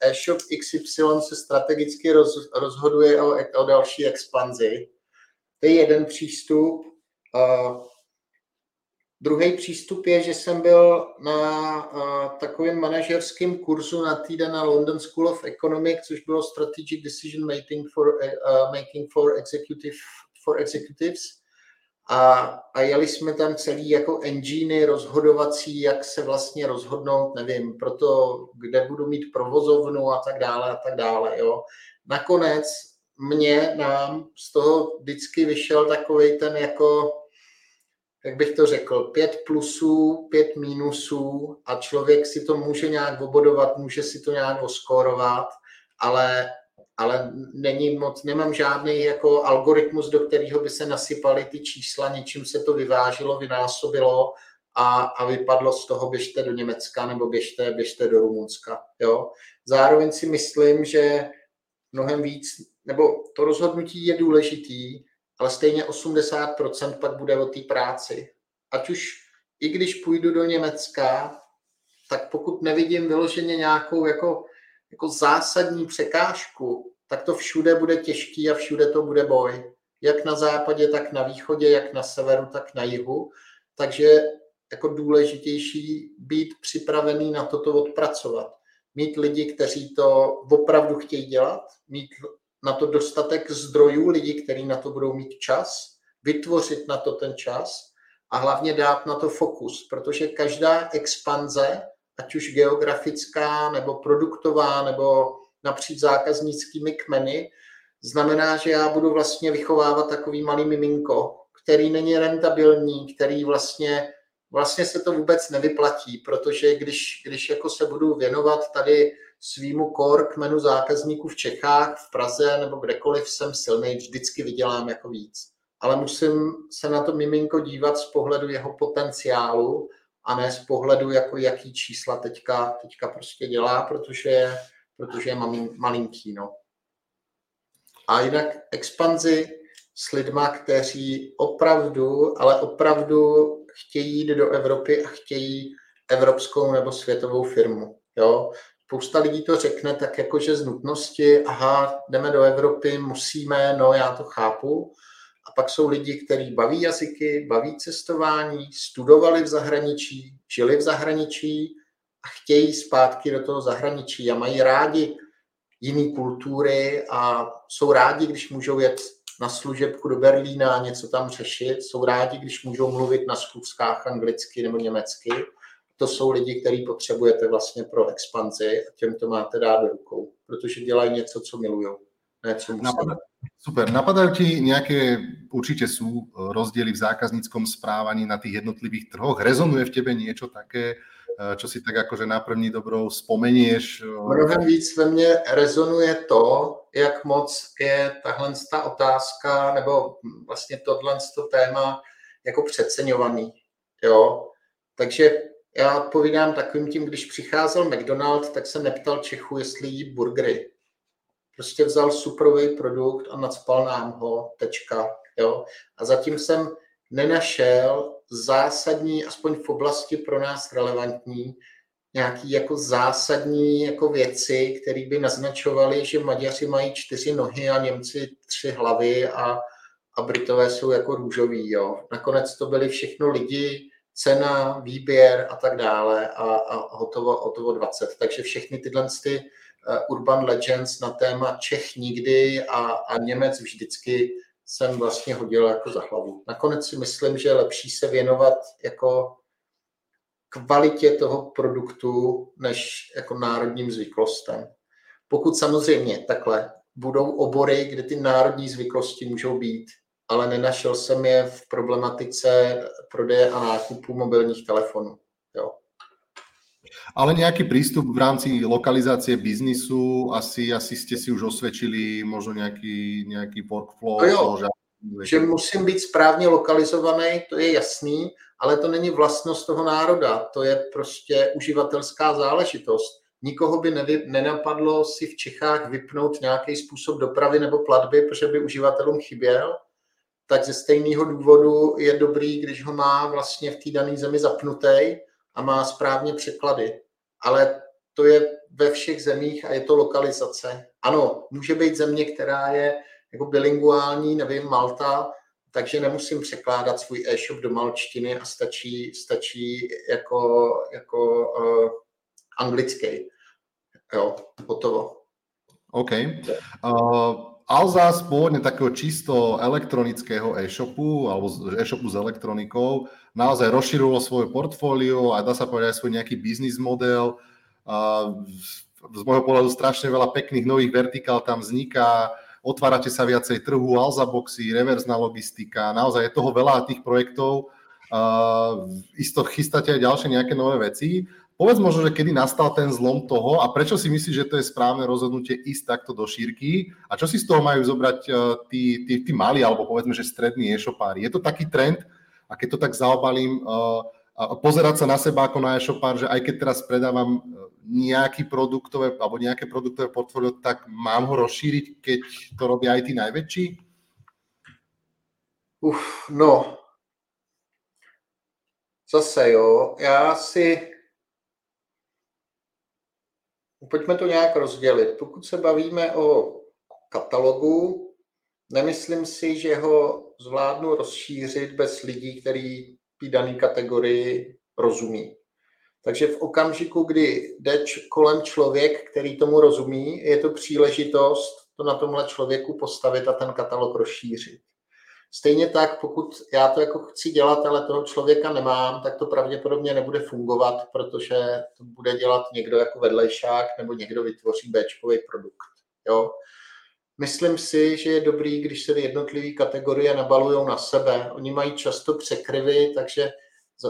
e-shop XY se strategicky roz, rozhoduje o, o další expanzi. To je jeden přístup. Uh, druhý přístup je, že jsem byl na uh, takovém manažerském kurzu na týden na London School of Economics, což bylo Strategic Decision Making for, uh, making for, executive, for Executives a, a jeli jsme tam celý jako enginey rozhodovací, jak se vlastně rozhodnout, nevím, pro to, kde budu mít provozovnu a tak dále a tak dále, jo. Nakonec mě, nám z toho vždycky vyšel takový ten jako, jak bych to řekl, pět plusů, pět mínusů a člověk si to může nějak obodovat, může si to nějak oskórovat, ale ale není moc, nemám žádný jako algoritmus, do kterého by se nasypaly ty čísla, něčím se to vyvážilo, vynásobilo a, a vypadlo z toho běžte do Německa nebo běžte, běžte do Rumunska. Jo? Zároveň si myslím, že mnohem víc, nebo to rozhodnutí je důležitý, ale stejně 80% pak bude o té práci. Ať už i když půjdu do Německa, tak pokud nevidím vyloženě nějakou jako jako zásadní překážku, tak to všude bude těžký a všude to bude boj. Jak na západě, tak na východě, jak na severu, tak na jihu. Takže jako důležitější být připravený na toto odpracovat. Mít lidi, kteří to opravdu chtějí dělat, mít na to dostatek zdrojů, lidi, kteří na to budou mít čas, vytvořit na to ten čas a hlavně dát na to fokus, protože každá expanze ať už geografická, nebo produktová, nebo napříč zákaznickými kmeny, znamená, že já budu vlastně vychovávat takový malý miminko, který není rentabilní, který vlastně, vlastně se to vůbec nevyplatí, protože když, když jako se budu věnovat tady svýmu core kmenu zákazníků v Čechách, v Praze nebo kdekoliv jsem silný, vždycky vydělám jako víc. Ale musím se na to miminko dívat z pohledu jeho potenciálu a ne z pohledu, jako jaký čísla teďka, teďka prostě dělá, protože, protože je malin, malinký. No. A jinak expanzi s lidma, kteří opravdu, ale opravdu chtějí jít do Evropy a chtějí evropskou nebo světovou firmu. Jo? Spousta lidí to řekne tak jako, že z nutnosti, aha, jdeme do Evropy, musíme, no já to chápu, a pak jsou lidi, kteří baví jazyky, baví cestování, studovali v zahraničí, žili v zahraničí a chtějí zpátky do toho zahraničí a mají rádi jiné kultury a jsou rádi, když můžou jet na služebku do Berlína a něco tam řešit. Jsou rádi, když můžou mluvit na schůzkách anglicky nebo německy. To jsou lidi, který potřebujete vlastně pro expanzi a těm to máte dát do rukou, protože dělají něco, co milují. Musí. Super. Napadajú ti nejaké, určite sú rozdiely v zákazníckom správaní na tých jednotlivých trhoch? Rezonuje v tebe niečo také, čo si tak akože na první dobrou spomenieš? E, Mnohem víc ve mně rezonuje to, jak moc je tahle ta otázka, nebo vlastně tohle to téma jako přeceňovaný. Jo? Takže já odpovídám takovým tím, když přicházel McDonald, tak se neptal Čechu, jestli jí burgery prostě vzal superový produkt a nadspal nám ho, tečka. Jo? A zatím jsem nenašel zásadní, aspoň v oblasti pro nás relevantní, nějaký jako zásadní jako věci, které by naznačovaly, že Maďaři mají čtyři nohy a Němci tři hlavy a, a Britové jsou jako růžoví. Jo. Nakonec to byly všechno lidi, cena, výběr a tak dále a, a hotovo, hotovo 20. Takže všechny tyhle ty urban Legends na téma Čech nikdy a, a Němec vždycky jsem vlastně hodil jako za hlavu. Nakonec si myslím, že je lepší se věnovat jako kvalitě toho produktu, než jako národním zvyklostem. Pokud samozřejmě takhle budou obory, kde ty národní zvyklosti můžou být, ale nenašel jsem je v problematice prodeje a nákupu mobilních telefonů. Jo. Ale nejaký prístup v rámci lokalizácie biznisu, asi, asi ste si už osvedčili možno nejaký, nejaký workflow, no jo, že že musím být správně lokalizovaný, to je jasný, ale to není vlastnost toho národa, to je prostě uživatelská záležitost. Nikoho by nevy, nenapadlo si v Čechách vypnout nějaký způsob dopravy nebo platby, protože by uživatelům chyběl, tak ze stejného důvodu je dobrý, když ho má vlastně v té dané zemi zapnutý a má správně překlady. Ale to je ve všech zemích a je to lokalizace. Ano, může být země, která je jako bilinguální, nevím, Malta, takže nemusím překládat svůj e-shop do malčtiny a stačí, stačí jako, jako uh, anglický. Jo, hotovo. OK. Uh, Alza pôvodne takého čisto elektronického e-shopu alebo e-shopu s elektronikou naozaj rozširovalo svoje portfólio a dá sa povedať aj svoj nejaký biznis model. Z môjho pohľadu strašne veľa pekných nových vertikál tam vzniká, otvárate sa viacej trhu, Alza boxy, reverzná logistika, naozaj je toho veľa tých projektov, isto chystáte aj ďalšie nejaké nové veci. Povedz možno, že kedy nastal ten zlom toho a prečo si myslíš, že to je správne rozhodnutie ísť takto do šírky a čo si z toho majú zobrať uh, tí, tí, tí malí alebo povedzme, že strední e-shopári. Je to taký trend a keď to tak zaobalím, uh, pozerať sa na seba ako na e-shopár, že aj keď teraz predávam nejaký produktové alebo nejaké produktové portfólio, tak mám ho rozšíriť, keď to robia aj tí najväčší? Uf, no. Zase jo, já si Pojďme to nějak rozdělit. Pokud se bavíme o katalogu, nemyslím si, že ho zvládnu rozšířit bez lidí, který té dané kategorii rozumí. Takže v okamžiku, kdy jde kolem člověk, který tomu rozumí, je to příležitost to na tomhle člověku postavit a ten katalog rozšířit. Stejně tak, pokud já to jako chci dělat, ale toho člověka nemám, tak to pravděpodobně nebude fungovat, protože to bude dělat někdo jako vedlejšák nebo někdo vytvoří b produkt. Jo? Myslím si, že je dobrý, když se jednotlivé kategorie nabalují na sebe. Oni mají často překryvy, takže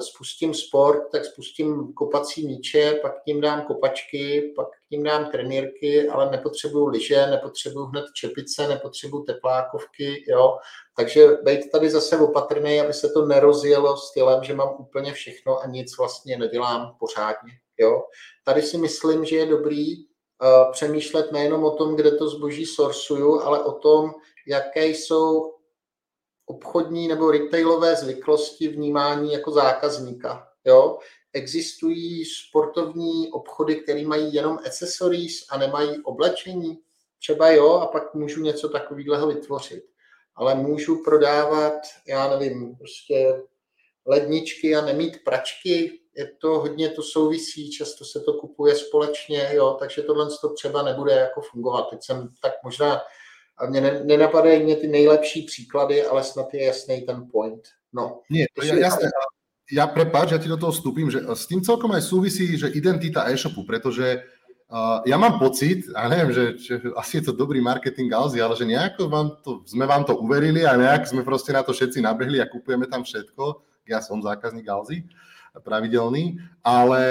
spustím sport, tak spustím kopací míče, pak k ním dám kopačky, pak k ním dám trenírky, ale nepotřebuju lyže, nepotřebuju hned čepice, nepotřebuju teplákovky, jo. Takže být tady zase opatrný, aby se to nerozjelo stylem, že mám úplně všechno a nic vlastně nedělám pořádně, jo. Tady si myslím, že je dobrý přemýšlet nejenom o tom, kde to zboží sorsuju, ale o tom, jaké jsou obchodní nebo retailové zvyklosti vnímání jako zákazníka. Jo? Existují sportovní obchody, které mají jenom accessories a nemají oblečení. Třeba jo, a pak můžu něco takového vytvořit. Ale můžu prodávat, já nevím, prostě ledničky a nemít pračky, je to hodně to souvisí, často se to kupuje společně, jo, takže tohle to třeba nebude jako fungovat. Teď jsem tak možná a mě ne, nenapadají mě ty nejlepší příklady, ale snad je jasný ten point. No. Nie, to je jasné. Ja prepáč, ja ti do toho vstúpim, že s tým celkom aj súvisí, že identita e-shopu, pretože uh, ja mám pocit, a neviem, že, že asi je to dobrý marketing Alzy, ale že nejako vám to, sme vám to uverili a nejak sme proste na to všetci nabehli a kupujeme tam všetko. Ja som zákazník Alzy. Uh, pravidelný, ale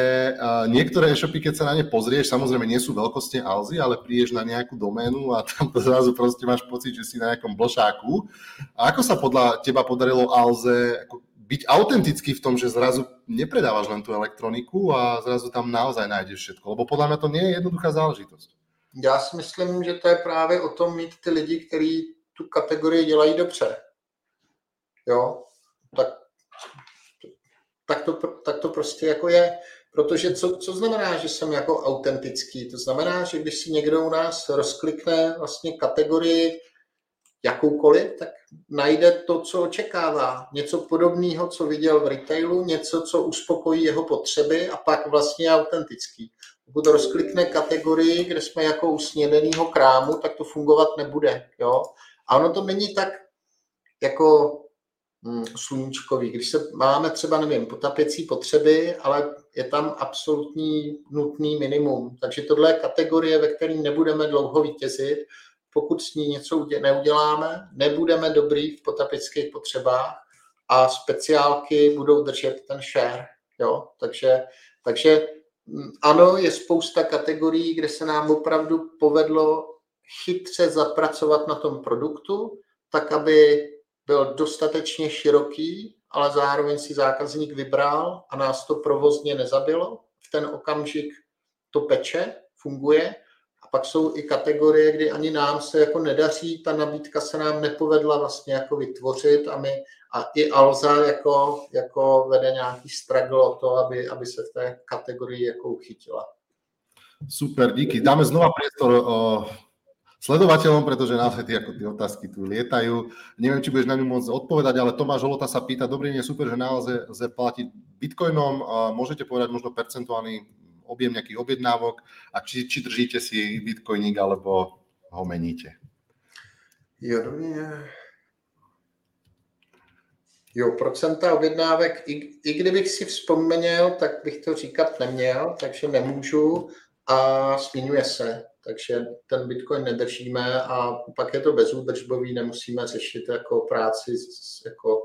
niektoré e-shopy, keď sa na ne pozrieš, samozrejme nie sú veľkostne Alzy, ale prídeš na nejakú doménu a tam to [laughs] zrazu proste máš pocit, že si na nejakom blošáku. A ako sa podľa teba podarilo Alze byť autentický v tom, že zrazu nepredávaš len tú elektroniku a zrazu tam naozaj nájdeš všetko? Lebo podľa mňa to nie je jednoduchá záležitosť. Já si myslím, že to je právě o tom mít ty lidi, kteří tu kategorii dělají dobře. Jo, tak tak to, tak to prostě jako je. Protože co, co znamená, že jsem jako autentický? To znamená, že když si někdo u nás rozklikne vlastně kategorii jakoukoliv, tak najde to, co očekává. Něco podobného, co viděl v retailu, něco, co uspokojí jeho potřeby a pak vlastně je autentický. Pokud rozklikne kategorii, kde jsme jako u krámu, tak to fungovat nebude. Jo? A ono to není tak jako sluníčkový. Když se máme třeba, nevím, potapěcí potřeby, ale je tam absolutní nutný minimum. Takže tohle je kategorie, ve které nebudeme dlouho vítězit. Pokud s ní něco neuděláme, nebudeme dobrý v potapěckých potřebách a speciálky budou držet ten share. Jo? Takže, takže mm, ano, je spousta kategorií, kde se nám opravdu povedlo chytře zapracovat na tom produktu, tak aby byl dostatečně široký, ale zároveň si zákazník vybral a nás to provozně nezabilo. V ten okamžik to peče, funguje. A pak jsou i kategorie, kdy ani nám se jako nedaří, ta nabídka se nám nepovedla vlastně jako vytvořit a my a i Alza jako, jako vede nějaký struggle o to, aby, aby se v té kategorii jako uchytila. Super, díky. Dáme znova priestor o, sledovateľom, pretože naozaj tie, ako tie otázky tu lietajú. Neviem, či budeš na ňu môcť odpovedať, ale Tomáš Holota sa pýta, dobrý deň, super, že naozaj lze platiť bitcoinom. Môžete povedať možno percentuálny objem nejakých objednávok a či, či držíte si bitcoiník, alebo ho meníte? Jo, Jo, procenta objednávek, i, i kdybych si vzpomněl, tak bych to říkat neměl, takže nemůžu a směňuje se. Takže ten Bitcoin nedržíme a pak je to bezúdržbový, nemusíme řešit jako práci s, jako,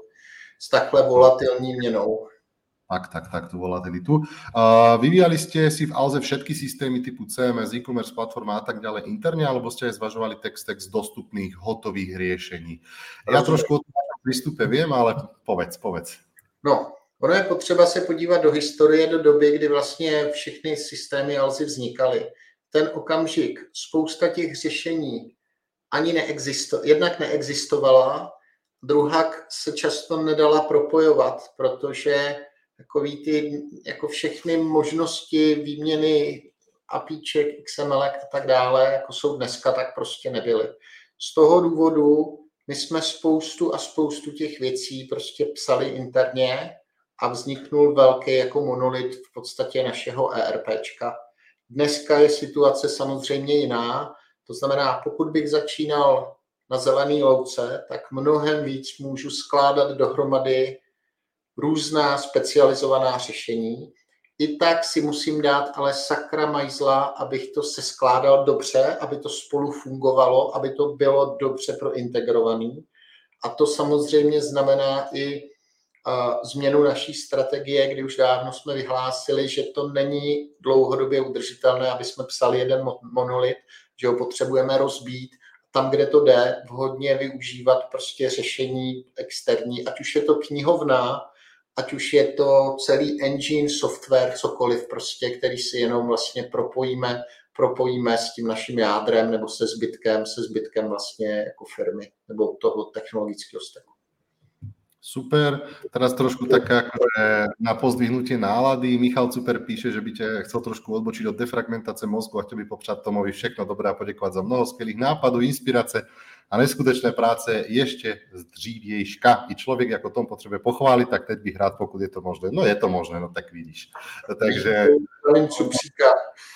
s takhle volatilní měnou. Tak, tak, tak, tu volatilitu. Uh, vyvíjali ste si v Alze všetky systémy typu CMS, e-commerce platforma a tak ďalej interne, alebo ste aj zvažovali text z dostupných hotových riešení? Ja trošku o tom prístupe viem, ale povedz, povedz. No, ono je potřeba se podívat do historie, do doby, kdy vlastně všechny systémy Alzy vznikaly. Ten okamžik, spousta těch řešení ani neexisto, jednak neexistovala, druhak se často nedala propojovat, protože takový ty, jako všechny možnosti výměny APIček, XML a tak dále, jako jsou dneska, tak prostě nebyly. Z toho důvodu my jsme spoustu a spoustu těch věcí prostě psali interně a vzniknul velký jako monolit v podstatě našeho ERPčka. Dneska je situace samozřejmě jiná, to znamená, pokud bych začínal na zelený louce, tak mnohem víc můžu skládat dohromady různá specializovaná řešení. I tak si musím dát ale sakra majzla, abych to se skládal dobře, aby to spolu fungovalo, aby to bylo dobře prointegrovaný. A to samozřejmě znamená i změnu naší strategie, kdy už dávno jsme vyhlásili, že to není dlouhodobě udržitelné, aby jsme psali jeden monolit, že ho potřebujeme rozbít, tam, kde to jde, vhodně využívat prostě řešení externí, ať už je to knihovna, ať už je to celý engine, software, cokoliv prostě, který si jenom vlastně propojíme, propojíme s tím naším jádrem nebo se zbytkem, se zbytkem vlastně jako firmy nebo toho technologického steku. Super, teraz trošku taká akože na pozdvihnutie nálady. Michal Super píše, že by ťa chcel trošku odbočiť od defragmentace mozgu a chtěl by popřát Tomovi všechno dobré a poděkovat za mnoho skvělých nápadů, inspirace a neskutečné práce ještě z dřívějška. I člověk jako Tom potřebuje pochválit, tak teď bych rád, pokud je to možné. No je to možné, no tak vidíš. Takže...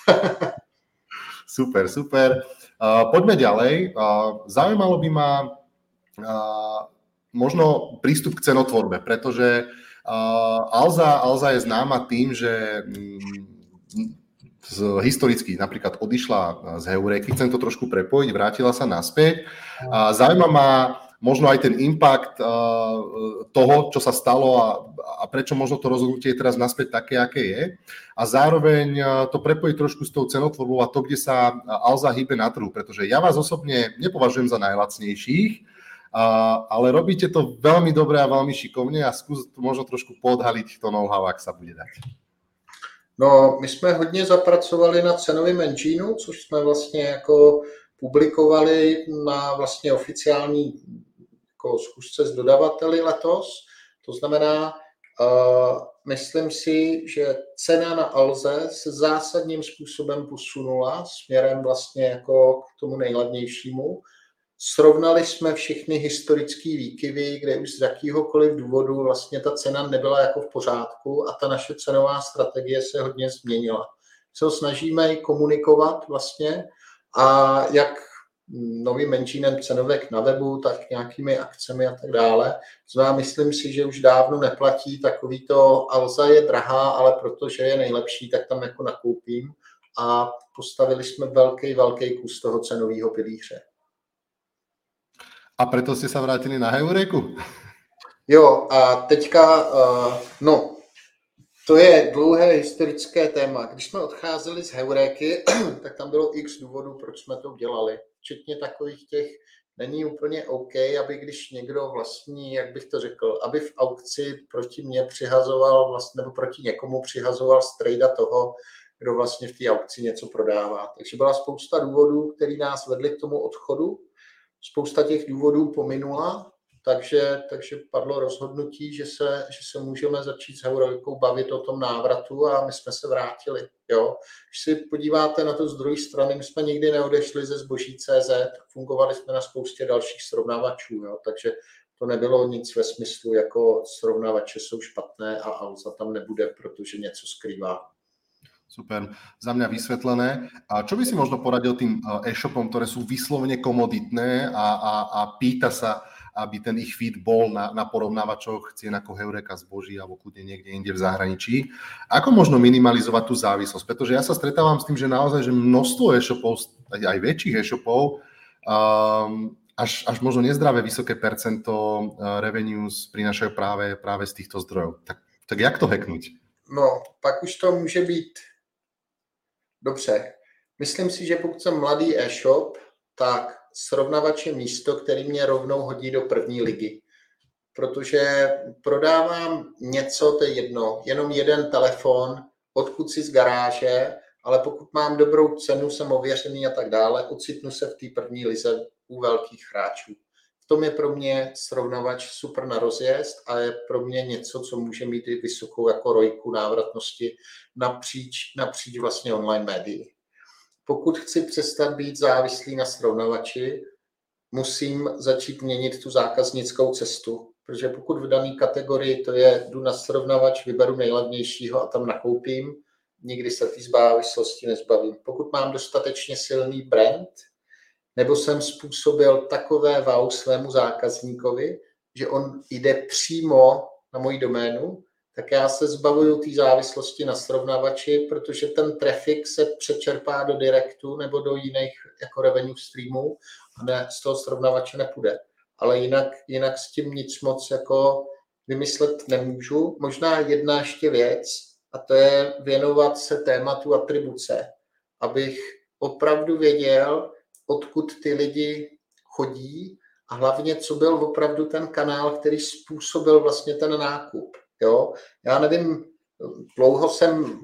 [laughs] super, super. Uh, poďme ďalej. Uh, zaujímalo by ma uh, možno prístup k cenotvorbe, pretože Alza, Alza je známa tým, že z, historicky napríklad odišla z Heuréky, chcem to trošku prepojiť, vrátila sa naspäť. Zaujíma ma možno aj ten impact toho, čo sa stalo a, a prečo možno to rozhodnutie je teraz naspäť také, aké je. A zároveň to prepojiť trošku s tou cenotvorbou a to, kde sa Alza hýbe na trhu, pretože ja vás osobne nepovažujem za najlacnejších, ale robíte to veľmi dobre a veľmi šikovne a skús možno trošku podhaliť to know-how, ak sa bude dať. No, my jsme hodně zapracovali na cenovém engineu, což jsme vlastně jako publikovali na vlastně oficiální jako zkusce s dodavateli letos. To znamená, uh, myslím si, že cena na Alze se zásadním způsobem posunula směrem vlastně jako k tomu nejladnějšímu. Srovnali jsme všechny historické výkyvy, kde už z jakýhokoliv důvodu vlastně ta cena nebyla jako v pořádku a ta naše cenová strategie se hodně změnila. Se snažíme komunikovat vlastně a jak novým menšínem cenovek na webu, tak nějakými akcemi a tak dále. Znamená, myslím si, že už dávno neplatí takový to Alza je drahá, ale protože je nejlepší, tak tam jako nakoupím a postavili jsme velký, velký kus toho cenového pilíře. A proto jste se vrátili na Heureku? [laughs] Jo, a teďka, uh, no, to je dlouhé historické téma. Když jsme odcházeli z Heuréky, [clears throat] tak tam bylo x důvodů, proč jsme to udělali. Včetně takových těch není úplně OK, aby když někdo vlastní, jak bych to řekl, aby v aukci proti mě přihazoval, vlastně, nebo proti někomu přihazoval strejda toho, kdo vlastně v té aukci něco prodává. Takže byla spousta důvodů, které nás vedly k tomu odchodu. Spousta těch důvodů pominula, takže, takže padlo rozhodnutí, že se, že se můžeme začít s Heurojkou bavit o tom návratu a my jsme se vrátili. Jo. Když si podíváte na to z druhé strany, my jsme nikdy neodešli ze zboží CZ, fungovali jsme na spoustě dalších srovnávačů, jo. takže to nebylo nic ve smyslu, jako srovnávače jsou špatné a Alza tam nebude, protože něco skrývá. Super, za mňa vysvetlené. A čo by si možno poradil tým eh, e-shopom, ktoré sú vyslovene komoditné a, a, a pýta sa aby ten ich feed bol na, na porovnávačoch cien ako Heureka zboží alebo kľudne niekde inde v zahraničí. Ako možno minimalizovať tú závislosť? Pretože ja sa stretávam s tým, že naozaj, že množstvo e-shopov, aj väčších e-shopov, um, až, až možno nezdravé vysoké percento uh, revenues prinašajú práve, práve z týchto zdrojov. Tak, tak jak to hacknúť? No, pak už to může být dobře. Myslím si, že pokud jsem mladý e-shop, tak srovnavač je místo, který mě rovnou hodí do první ligy. Protože prodávám něco, to je jedno, jenom jeden telefon, odkud si z garáže, ale pokud mám dobrou cenu, jsem ověřený a tak dále, ocitnu se v té první lize u velkých hráčů. Tom je pro mě srovnavač super na rozjezd a je pro mě něco, co může mít i vysokou jako rojku návratnosti napříč, napříč vlastně online médii pokud chci přestat být závislý na srovnavači, musím začít měnit tu zákaznickou cestu. Protože pokud v dané kategorii to je, jdu na srovnavač, vyberu nejlevnějšího a tam nakoupím, nikdy se té závislosti nezbavím. Pokud mám dostatečně silný brand, nebo jsem způsobil takové wow svému zákazníkovi, že on jde přímo na moji doménu, tak já se zbavuju té závislosti na srovnavači, protože ten trafik se přečerpá do direktu nebo do jiných jako revenue streamů a ne, z toho srovnavače nepůjde. Ale jinak, jinak s tím nic moc jako vymyslet nemůžu. Možná jedna ještě věc, a to je věnovat se tématu atribuce, abych opravdu věděl, odkud ty lidi chodí a hlavně, co byl opravdu ten kanál, který způsobil vlastně ten nákup. Jo? Já nevím, dlouho jsem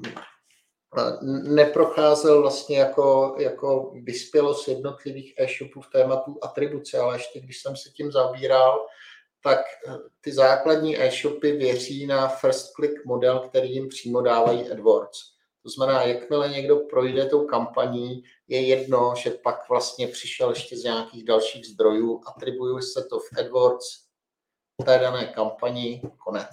eh, neprocházel vlastně jako, jako vyspělost jednotlivých e-shopů v tématu atribuce, ale ještě když jsem se tím zabíral, tak eh, ty základní e-shopy věří na first click model, který jim přímo dávají AdWords. To znamená, jakmile někdo projde tou kampaní, je jedno, že pak vlastně přišel ještě z nějakých dalších zdrojů, atribuje se to v AdWords té dané kampani, konec.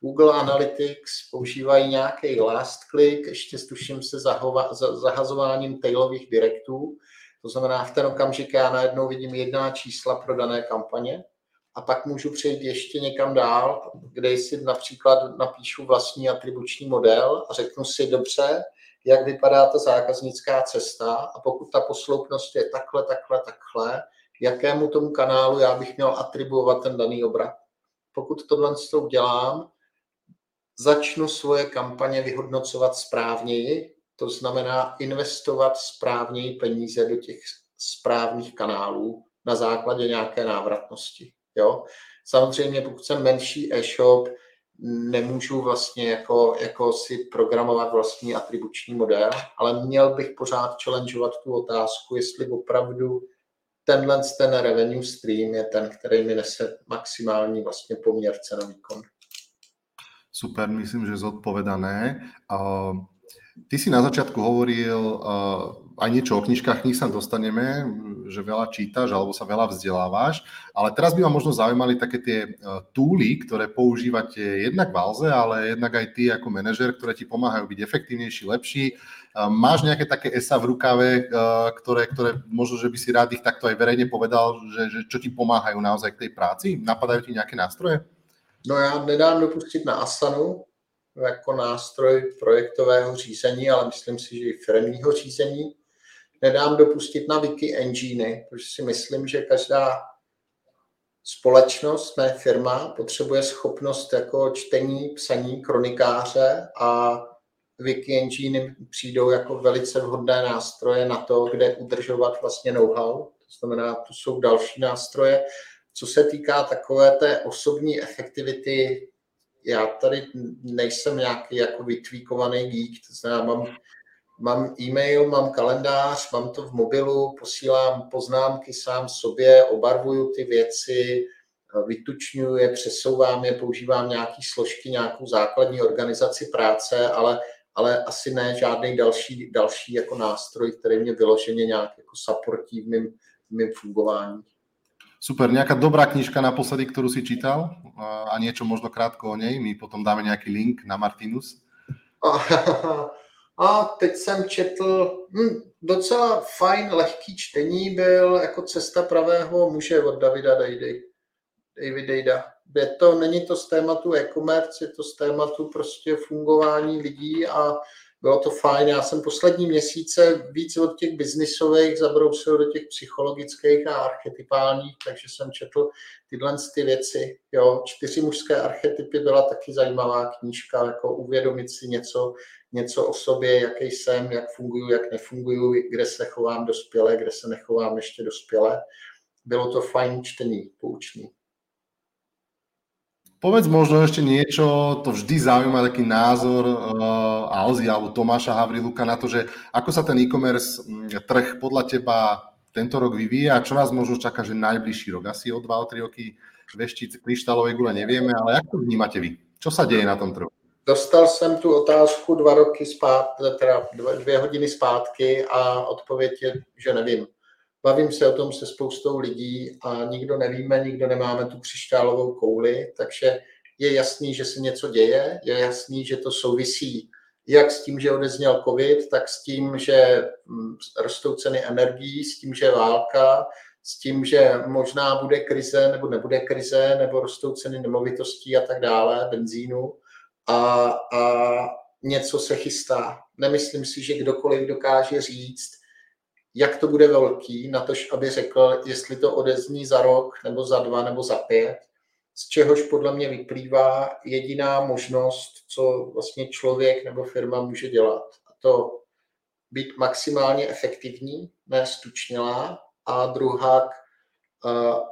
Google Analytics používají nějaký last click, ještě tuším se zahova, zahazováním tailových direktů. To znamená, v ten okamžik já najednou vidím jedna čísla pro dané kampaně a pak můžu přejít ještě někam dál, kde si například napíšu vlastní atribuční model a řeknu si dobře, jak vypadá ta zákaznická cesta a pokud ta posloupnost je takhle, takhle, takhle, jakému tomu kanálu já bych měl atribuovat ten daný obrat. Pokud tohle udělám, začnu svoje kampaně vyhodnocovat správněji, to znamená investovat správněji peníze do těch správných kanálů na základě nějaké návratnosti. Jo? Samozřejmě, pokud jsem menší e-shop, nemůžu vlastně jako, jako si programovat vlastní atribuční model, ale měl bych pořád challengeovat tu otázku, jestli opravdu tenhle ten revenue stream je ten, který mi nese maximální vlastně poměr cena výkon. Super, myslím, že zodpovedané. Ty si na začiatku hovoril aj niečo o knižkách, knih sa dostaneme, že veľa čítaš alebo sa veľa vzdelávaš, ale teraz by ma možno zaujímali také tie túly, ktoré používate jednak v Alze, ale jednak aj ty ako manažer, ktoré ti pomáhajú byť efektívnejší, lepší. Máš nejaké také ESA v rukave, ktoré, ktoré možno, že by si rád ich takto aj verejne povedal, že, že čo ti pomáhajú naozaj k tej práci? Napadajú ti nejaké nástroje? No já nedám dopustit na Asanu jako nástroj projektového řízení, ale myslím si, že i firmního řízení. Nedám dopustit na wiki engine, protože si myslím, že každá společnost, ne firma, potřebuje schopnost jako čtení, psaní, kronikáře a wiki engine přijdou jako velice vhodné nástroje na to, kde udržovat vlastně know-how. To znamená, to jsou další nástroje. Co se týká takové té osobní efektivity, já tady nejsem nějaký jako vytvíkovaný geek, to znamená, mám, mám e-mail, mám kalendář, mám to v mobilu, posílám poznámky sám sobě, obarvuju ty věci, vytučňuju je, přesouvám je, používám nějaké složky, nějakou základní organizaci práce, ale, ale asi ne žádný další, další jako nástroj, který mě vyloženě nějak jako supportí v mým, v mým fungování. Super, nejaká dobrá knižka naposledy, ktorú si čítal a niečo možno krátko o nej. My potom dáme nejaký link na Martinus. [laughs] A, teď jsem četl hm, docela fajn, lehký čtení byl jako Cesta pravého muže od Davida Dejdy. David Dejda. Je to, není to z tématu e-commerce, je to z tématu prostě fungování lidí a bylo to fajn. Já jsem poslední měsíce víc od těch biznisových zabrousil do těch psychologických a archetypálních, takže jsem četl tyhle ty věci. Jo, čtyři mužské archetypy byla taky zajímavá knížka, jako uvědomit si něco, něco o sobě, jaký jsem, jak funguju, jak nefunguju, kde se chovám dospěle, kde se nechovám ještě dospěle. Bylo to fajn čtení, poučný. Povedz možno ešte niečo, to vždy zaujíma taký názor uh, Alzy alebo Tomáša Havriluka na to, že ako sa ten e-commerce mm, trh podľa teba tento rok vyvíja a čo nás možno čaká, že najbližší rok, asi o 2-3 roky veštiť kryštálovej gule nevieme, ale jak to vnímate vy? Čo sa deje na tom trhu? Dostal jsem tu otázku dva roky zpátky, teda dvě hodiny zpátky a odpověď je, že nevím. Bavím se o tom se spoustou lidí a nikdo nevíme, nikdo nemáme tu křišťálovou kouli, takže je jasný, že se něco děje, je jasný, že to souvisí jak s tím, že odezněl covid, tak s tím, že hm, rostou ceny energií, s tím, že válka, s tím, že možná bude krize nebo nebude krize, nebo rostou ceny nemovitostí a tak dále, benzínu a, a něco se chystá. Nemyslím si, že kdokoliv dokáže říct, jak to bude velký, na to, aby řekl, jestli to odezní za rok, nebo za dva, nebo za pět, z čehož podle mě vyplývá jediná možnost, co vlastně člověk nebo firma může dělat. A to být maximálně efektivní, ne stučnělá, a druhá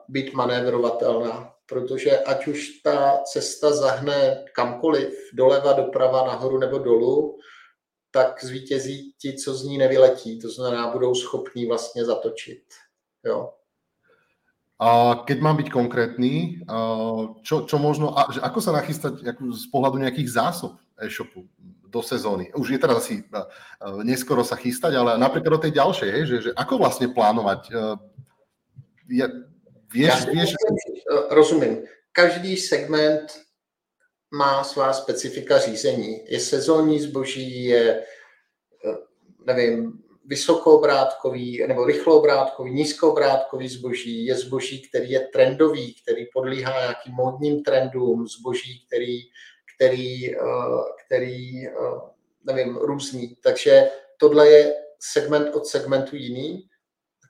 být manévrovatelná, protože ať už ta cesta zahne kamkoliv, doleva, doprava, nahoru nebo dolů, tak zvítězí ti, co z ní nevyletí. To znamená, budou schopní vlastně zatočit. Jo. A keď mám byť konkrétny, čo, čo možno, a, že ako sa nachystať z pohľadu nejakých zásob e-shopu do sezóny? Už je teraz asi neskoro sa chystať, ale napríklad do tej ďalšej, že, že ako vlastne plánovať? Je, vieš, vieš... Rozumím. Každý segment má svá specifika řízení. Je sezónní zboží, je, eh, nevím, vysokoobrátkový nebo rychloobrátkový, nízkoobrátkový zboží, je zboží, který je trendový, který podlíhá nějakým módním trendům, zboží, který, který, eh, který eh, nevím, různý. Takže tohle je segment od segmentu jiný.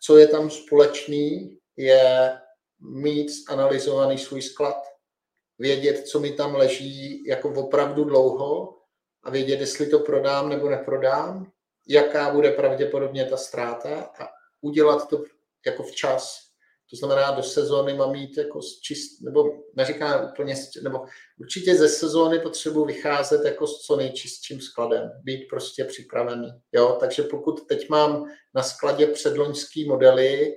Co je tam společný, je mít analyzovaný svůj sklad, vědět, co mi tam leží jako opravdu dlouho a vědět, jestli to prodám nebo neprodám, jaká bude pravděpodobně ta ztráta a udělat to jako včas. To znamená, do sezóny mám mít jako čist, nebo neříkám úplně, nebo určitě ze sezóny potřebuji vycházet jako s co nejčistším skladem, být prostě připravený. Jo? Takže pokud teď mám na skladě předloňský modely,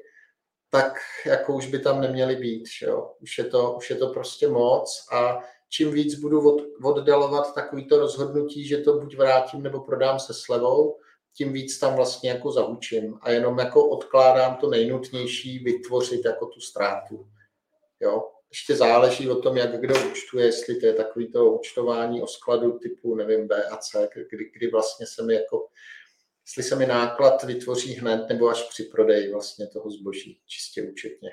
tak jako už by tam neměly být. Jo? Už, je to, už je to prostě moc a čím víc budu od, oddalovat takovýto rozhodnutí, že to buď vrátím nebo prodám se slevou, tím víc tam vlastně jako zahučím a jenom jako odkládám to nejnutnější vytvořit jako tu ztrátu. Jo? Ještě záleží o tom, jak kdo účtuje, jestli to je takový to účtování o skladu typu, nevím, B a C, kdy, kdy vlastně se mi jako jestli se mi náklad vytvoří hned nebo až při prodeji vlastně toho zboží, čistě účetně.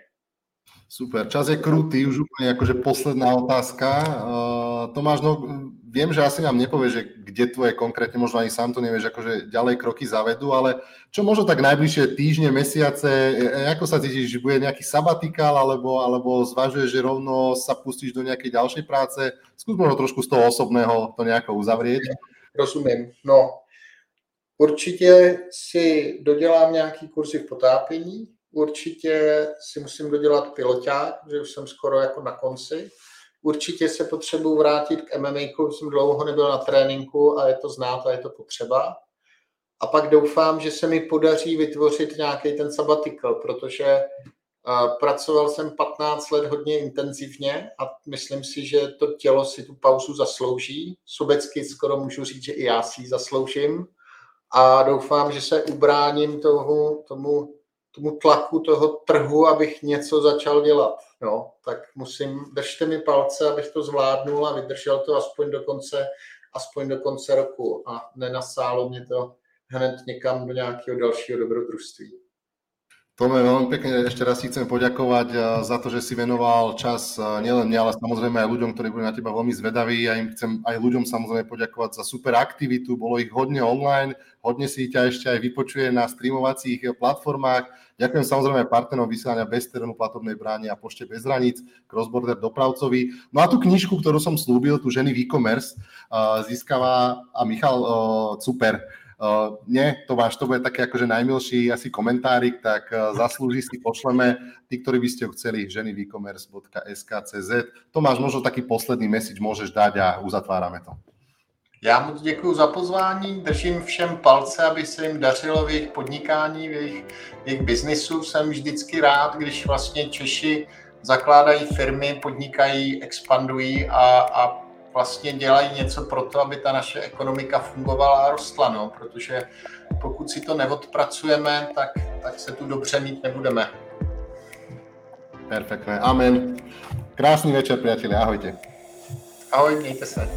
Super, čas je krutý, už úplně jakože posledná otázka. Uh, Tomáš, no viem, že asi nám nepovie, že kde tvoje konkrétne, možno ani sám to nevieš, akože ďalej kroky zavedú, ale čo možno tak najbližšie týždne, mesiace, e, e, ako sa cítiš, že bude nejaký sabatikál, alebo, alebo zvažuješ, že rovno sa pustíš do nejakej ďalšej práce? Skús možno trošku z toho osobného to nejako uzavrieť. Rozumím. No, Určitě si dodělám nějaký kurzy v potápění, určitě si musím dodělat piloták, že už jsem skoro jako na konci. Určitě se potřebuji vrátit k MMA, jsem dlouho nebyl na tréninku a je to znát a je to potřeba. A pak doufám, že se mi podaří vytvořit nějaký ten sabatikl, protože pracoval jsem 15 let hodně intenzivně a myslím si, že to tělo si tu pauzu zaslouží. Sobecky skoro můžu říct, že i já si ji zasloužím a doufám, že se ubráním tomu, tomu, tomu tlaku toho trhu, abych něco začal dělat. No, tak musím, držte mi palce, abych to zvládnul a vydržel to aspoň do konce, aspoň do konce roku a nenasálo mě to hned někam do nějakého dalšího dobrodružství. Tome, veľmi pekne ešte raz si chcem poďakovať eh, za to, že si venoval čas eh, nielen mne, ale samozrejme aj ľuďom, ktorí boli na teba veľmi zvedaví. Ja im chcem aj ľuďom samozrejme poďakovať za super aktivitu. Bolo ich hodne online, hodne si ťa ešte aj vypočuje na streamovacích platformách. Ďakujem samozrejme partnerom vysielania bez terénu platobnej brány a pošte bez hraníc, Crossborder dopravcovi. No a tú knižku, ktorú som slúbil, tu ženy v e-commerce, eh, získava a Michal Super Uh, nie, to váš, to bude také akože najmilší asi komentárik, tak uh, zaslúži si, pošleme. Tí, ktorí by ste ho chceli, ženy e-commerce.sk.cz. Tomáš, možno taký posledný message môžeš dať a uzatvárame to. Já moc děkuji za pozvání, držím všem palce, aby se jim dařilo v jejich podnikání, v jejich, v jejich biznisu. Jsem vždycky rád, když vlastně Češi zakládají firmy, podnikají, expandují a, a vlastně dělají něco pro to, aby ta naše ekonomika fungovala a rostla, no, protože pokud si to neodpracujeme, tak, tak se tu dobře mít nebudeme. Perfektné, amen. Krásný večer, priatelia, ahojte. Ahoj, mějte se.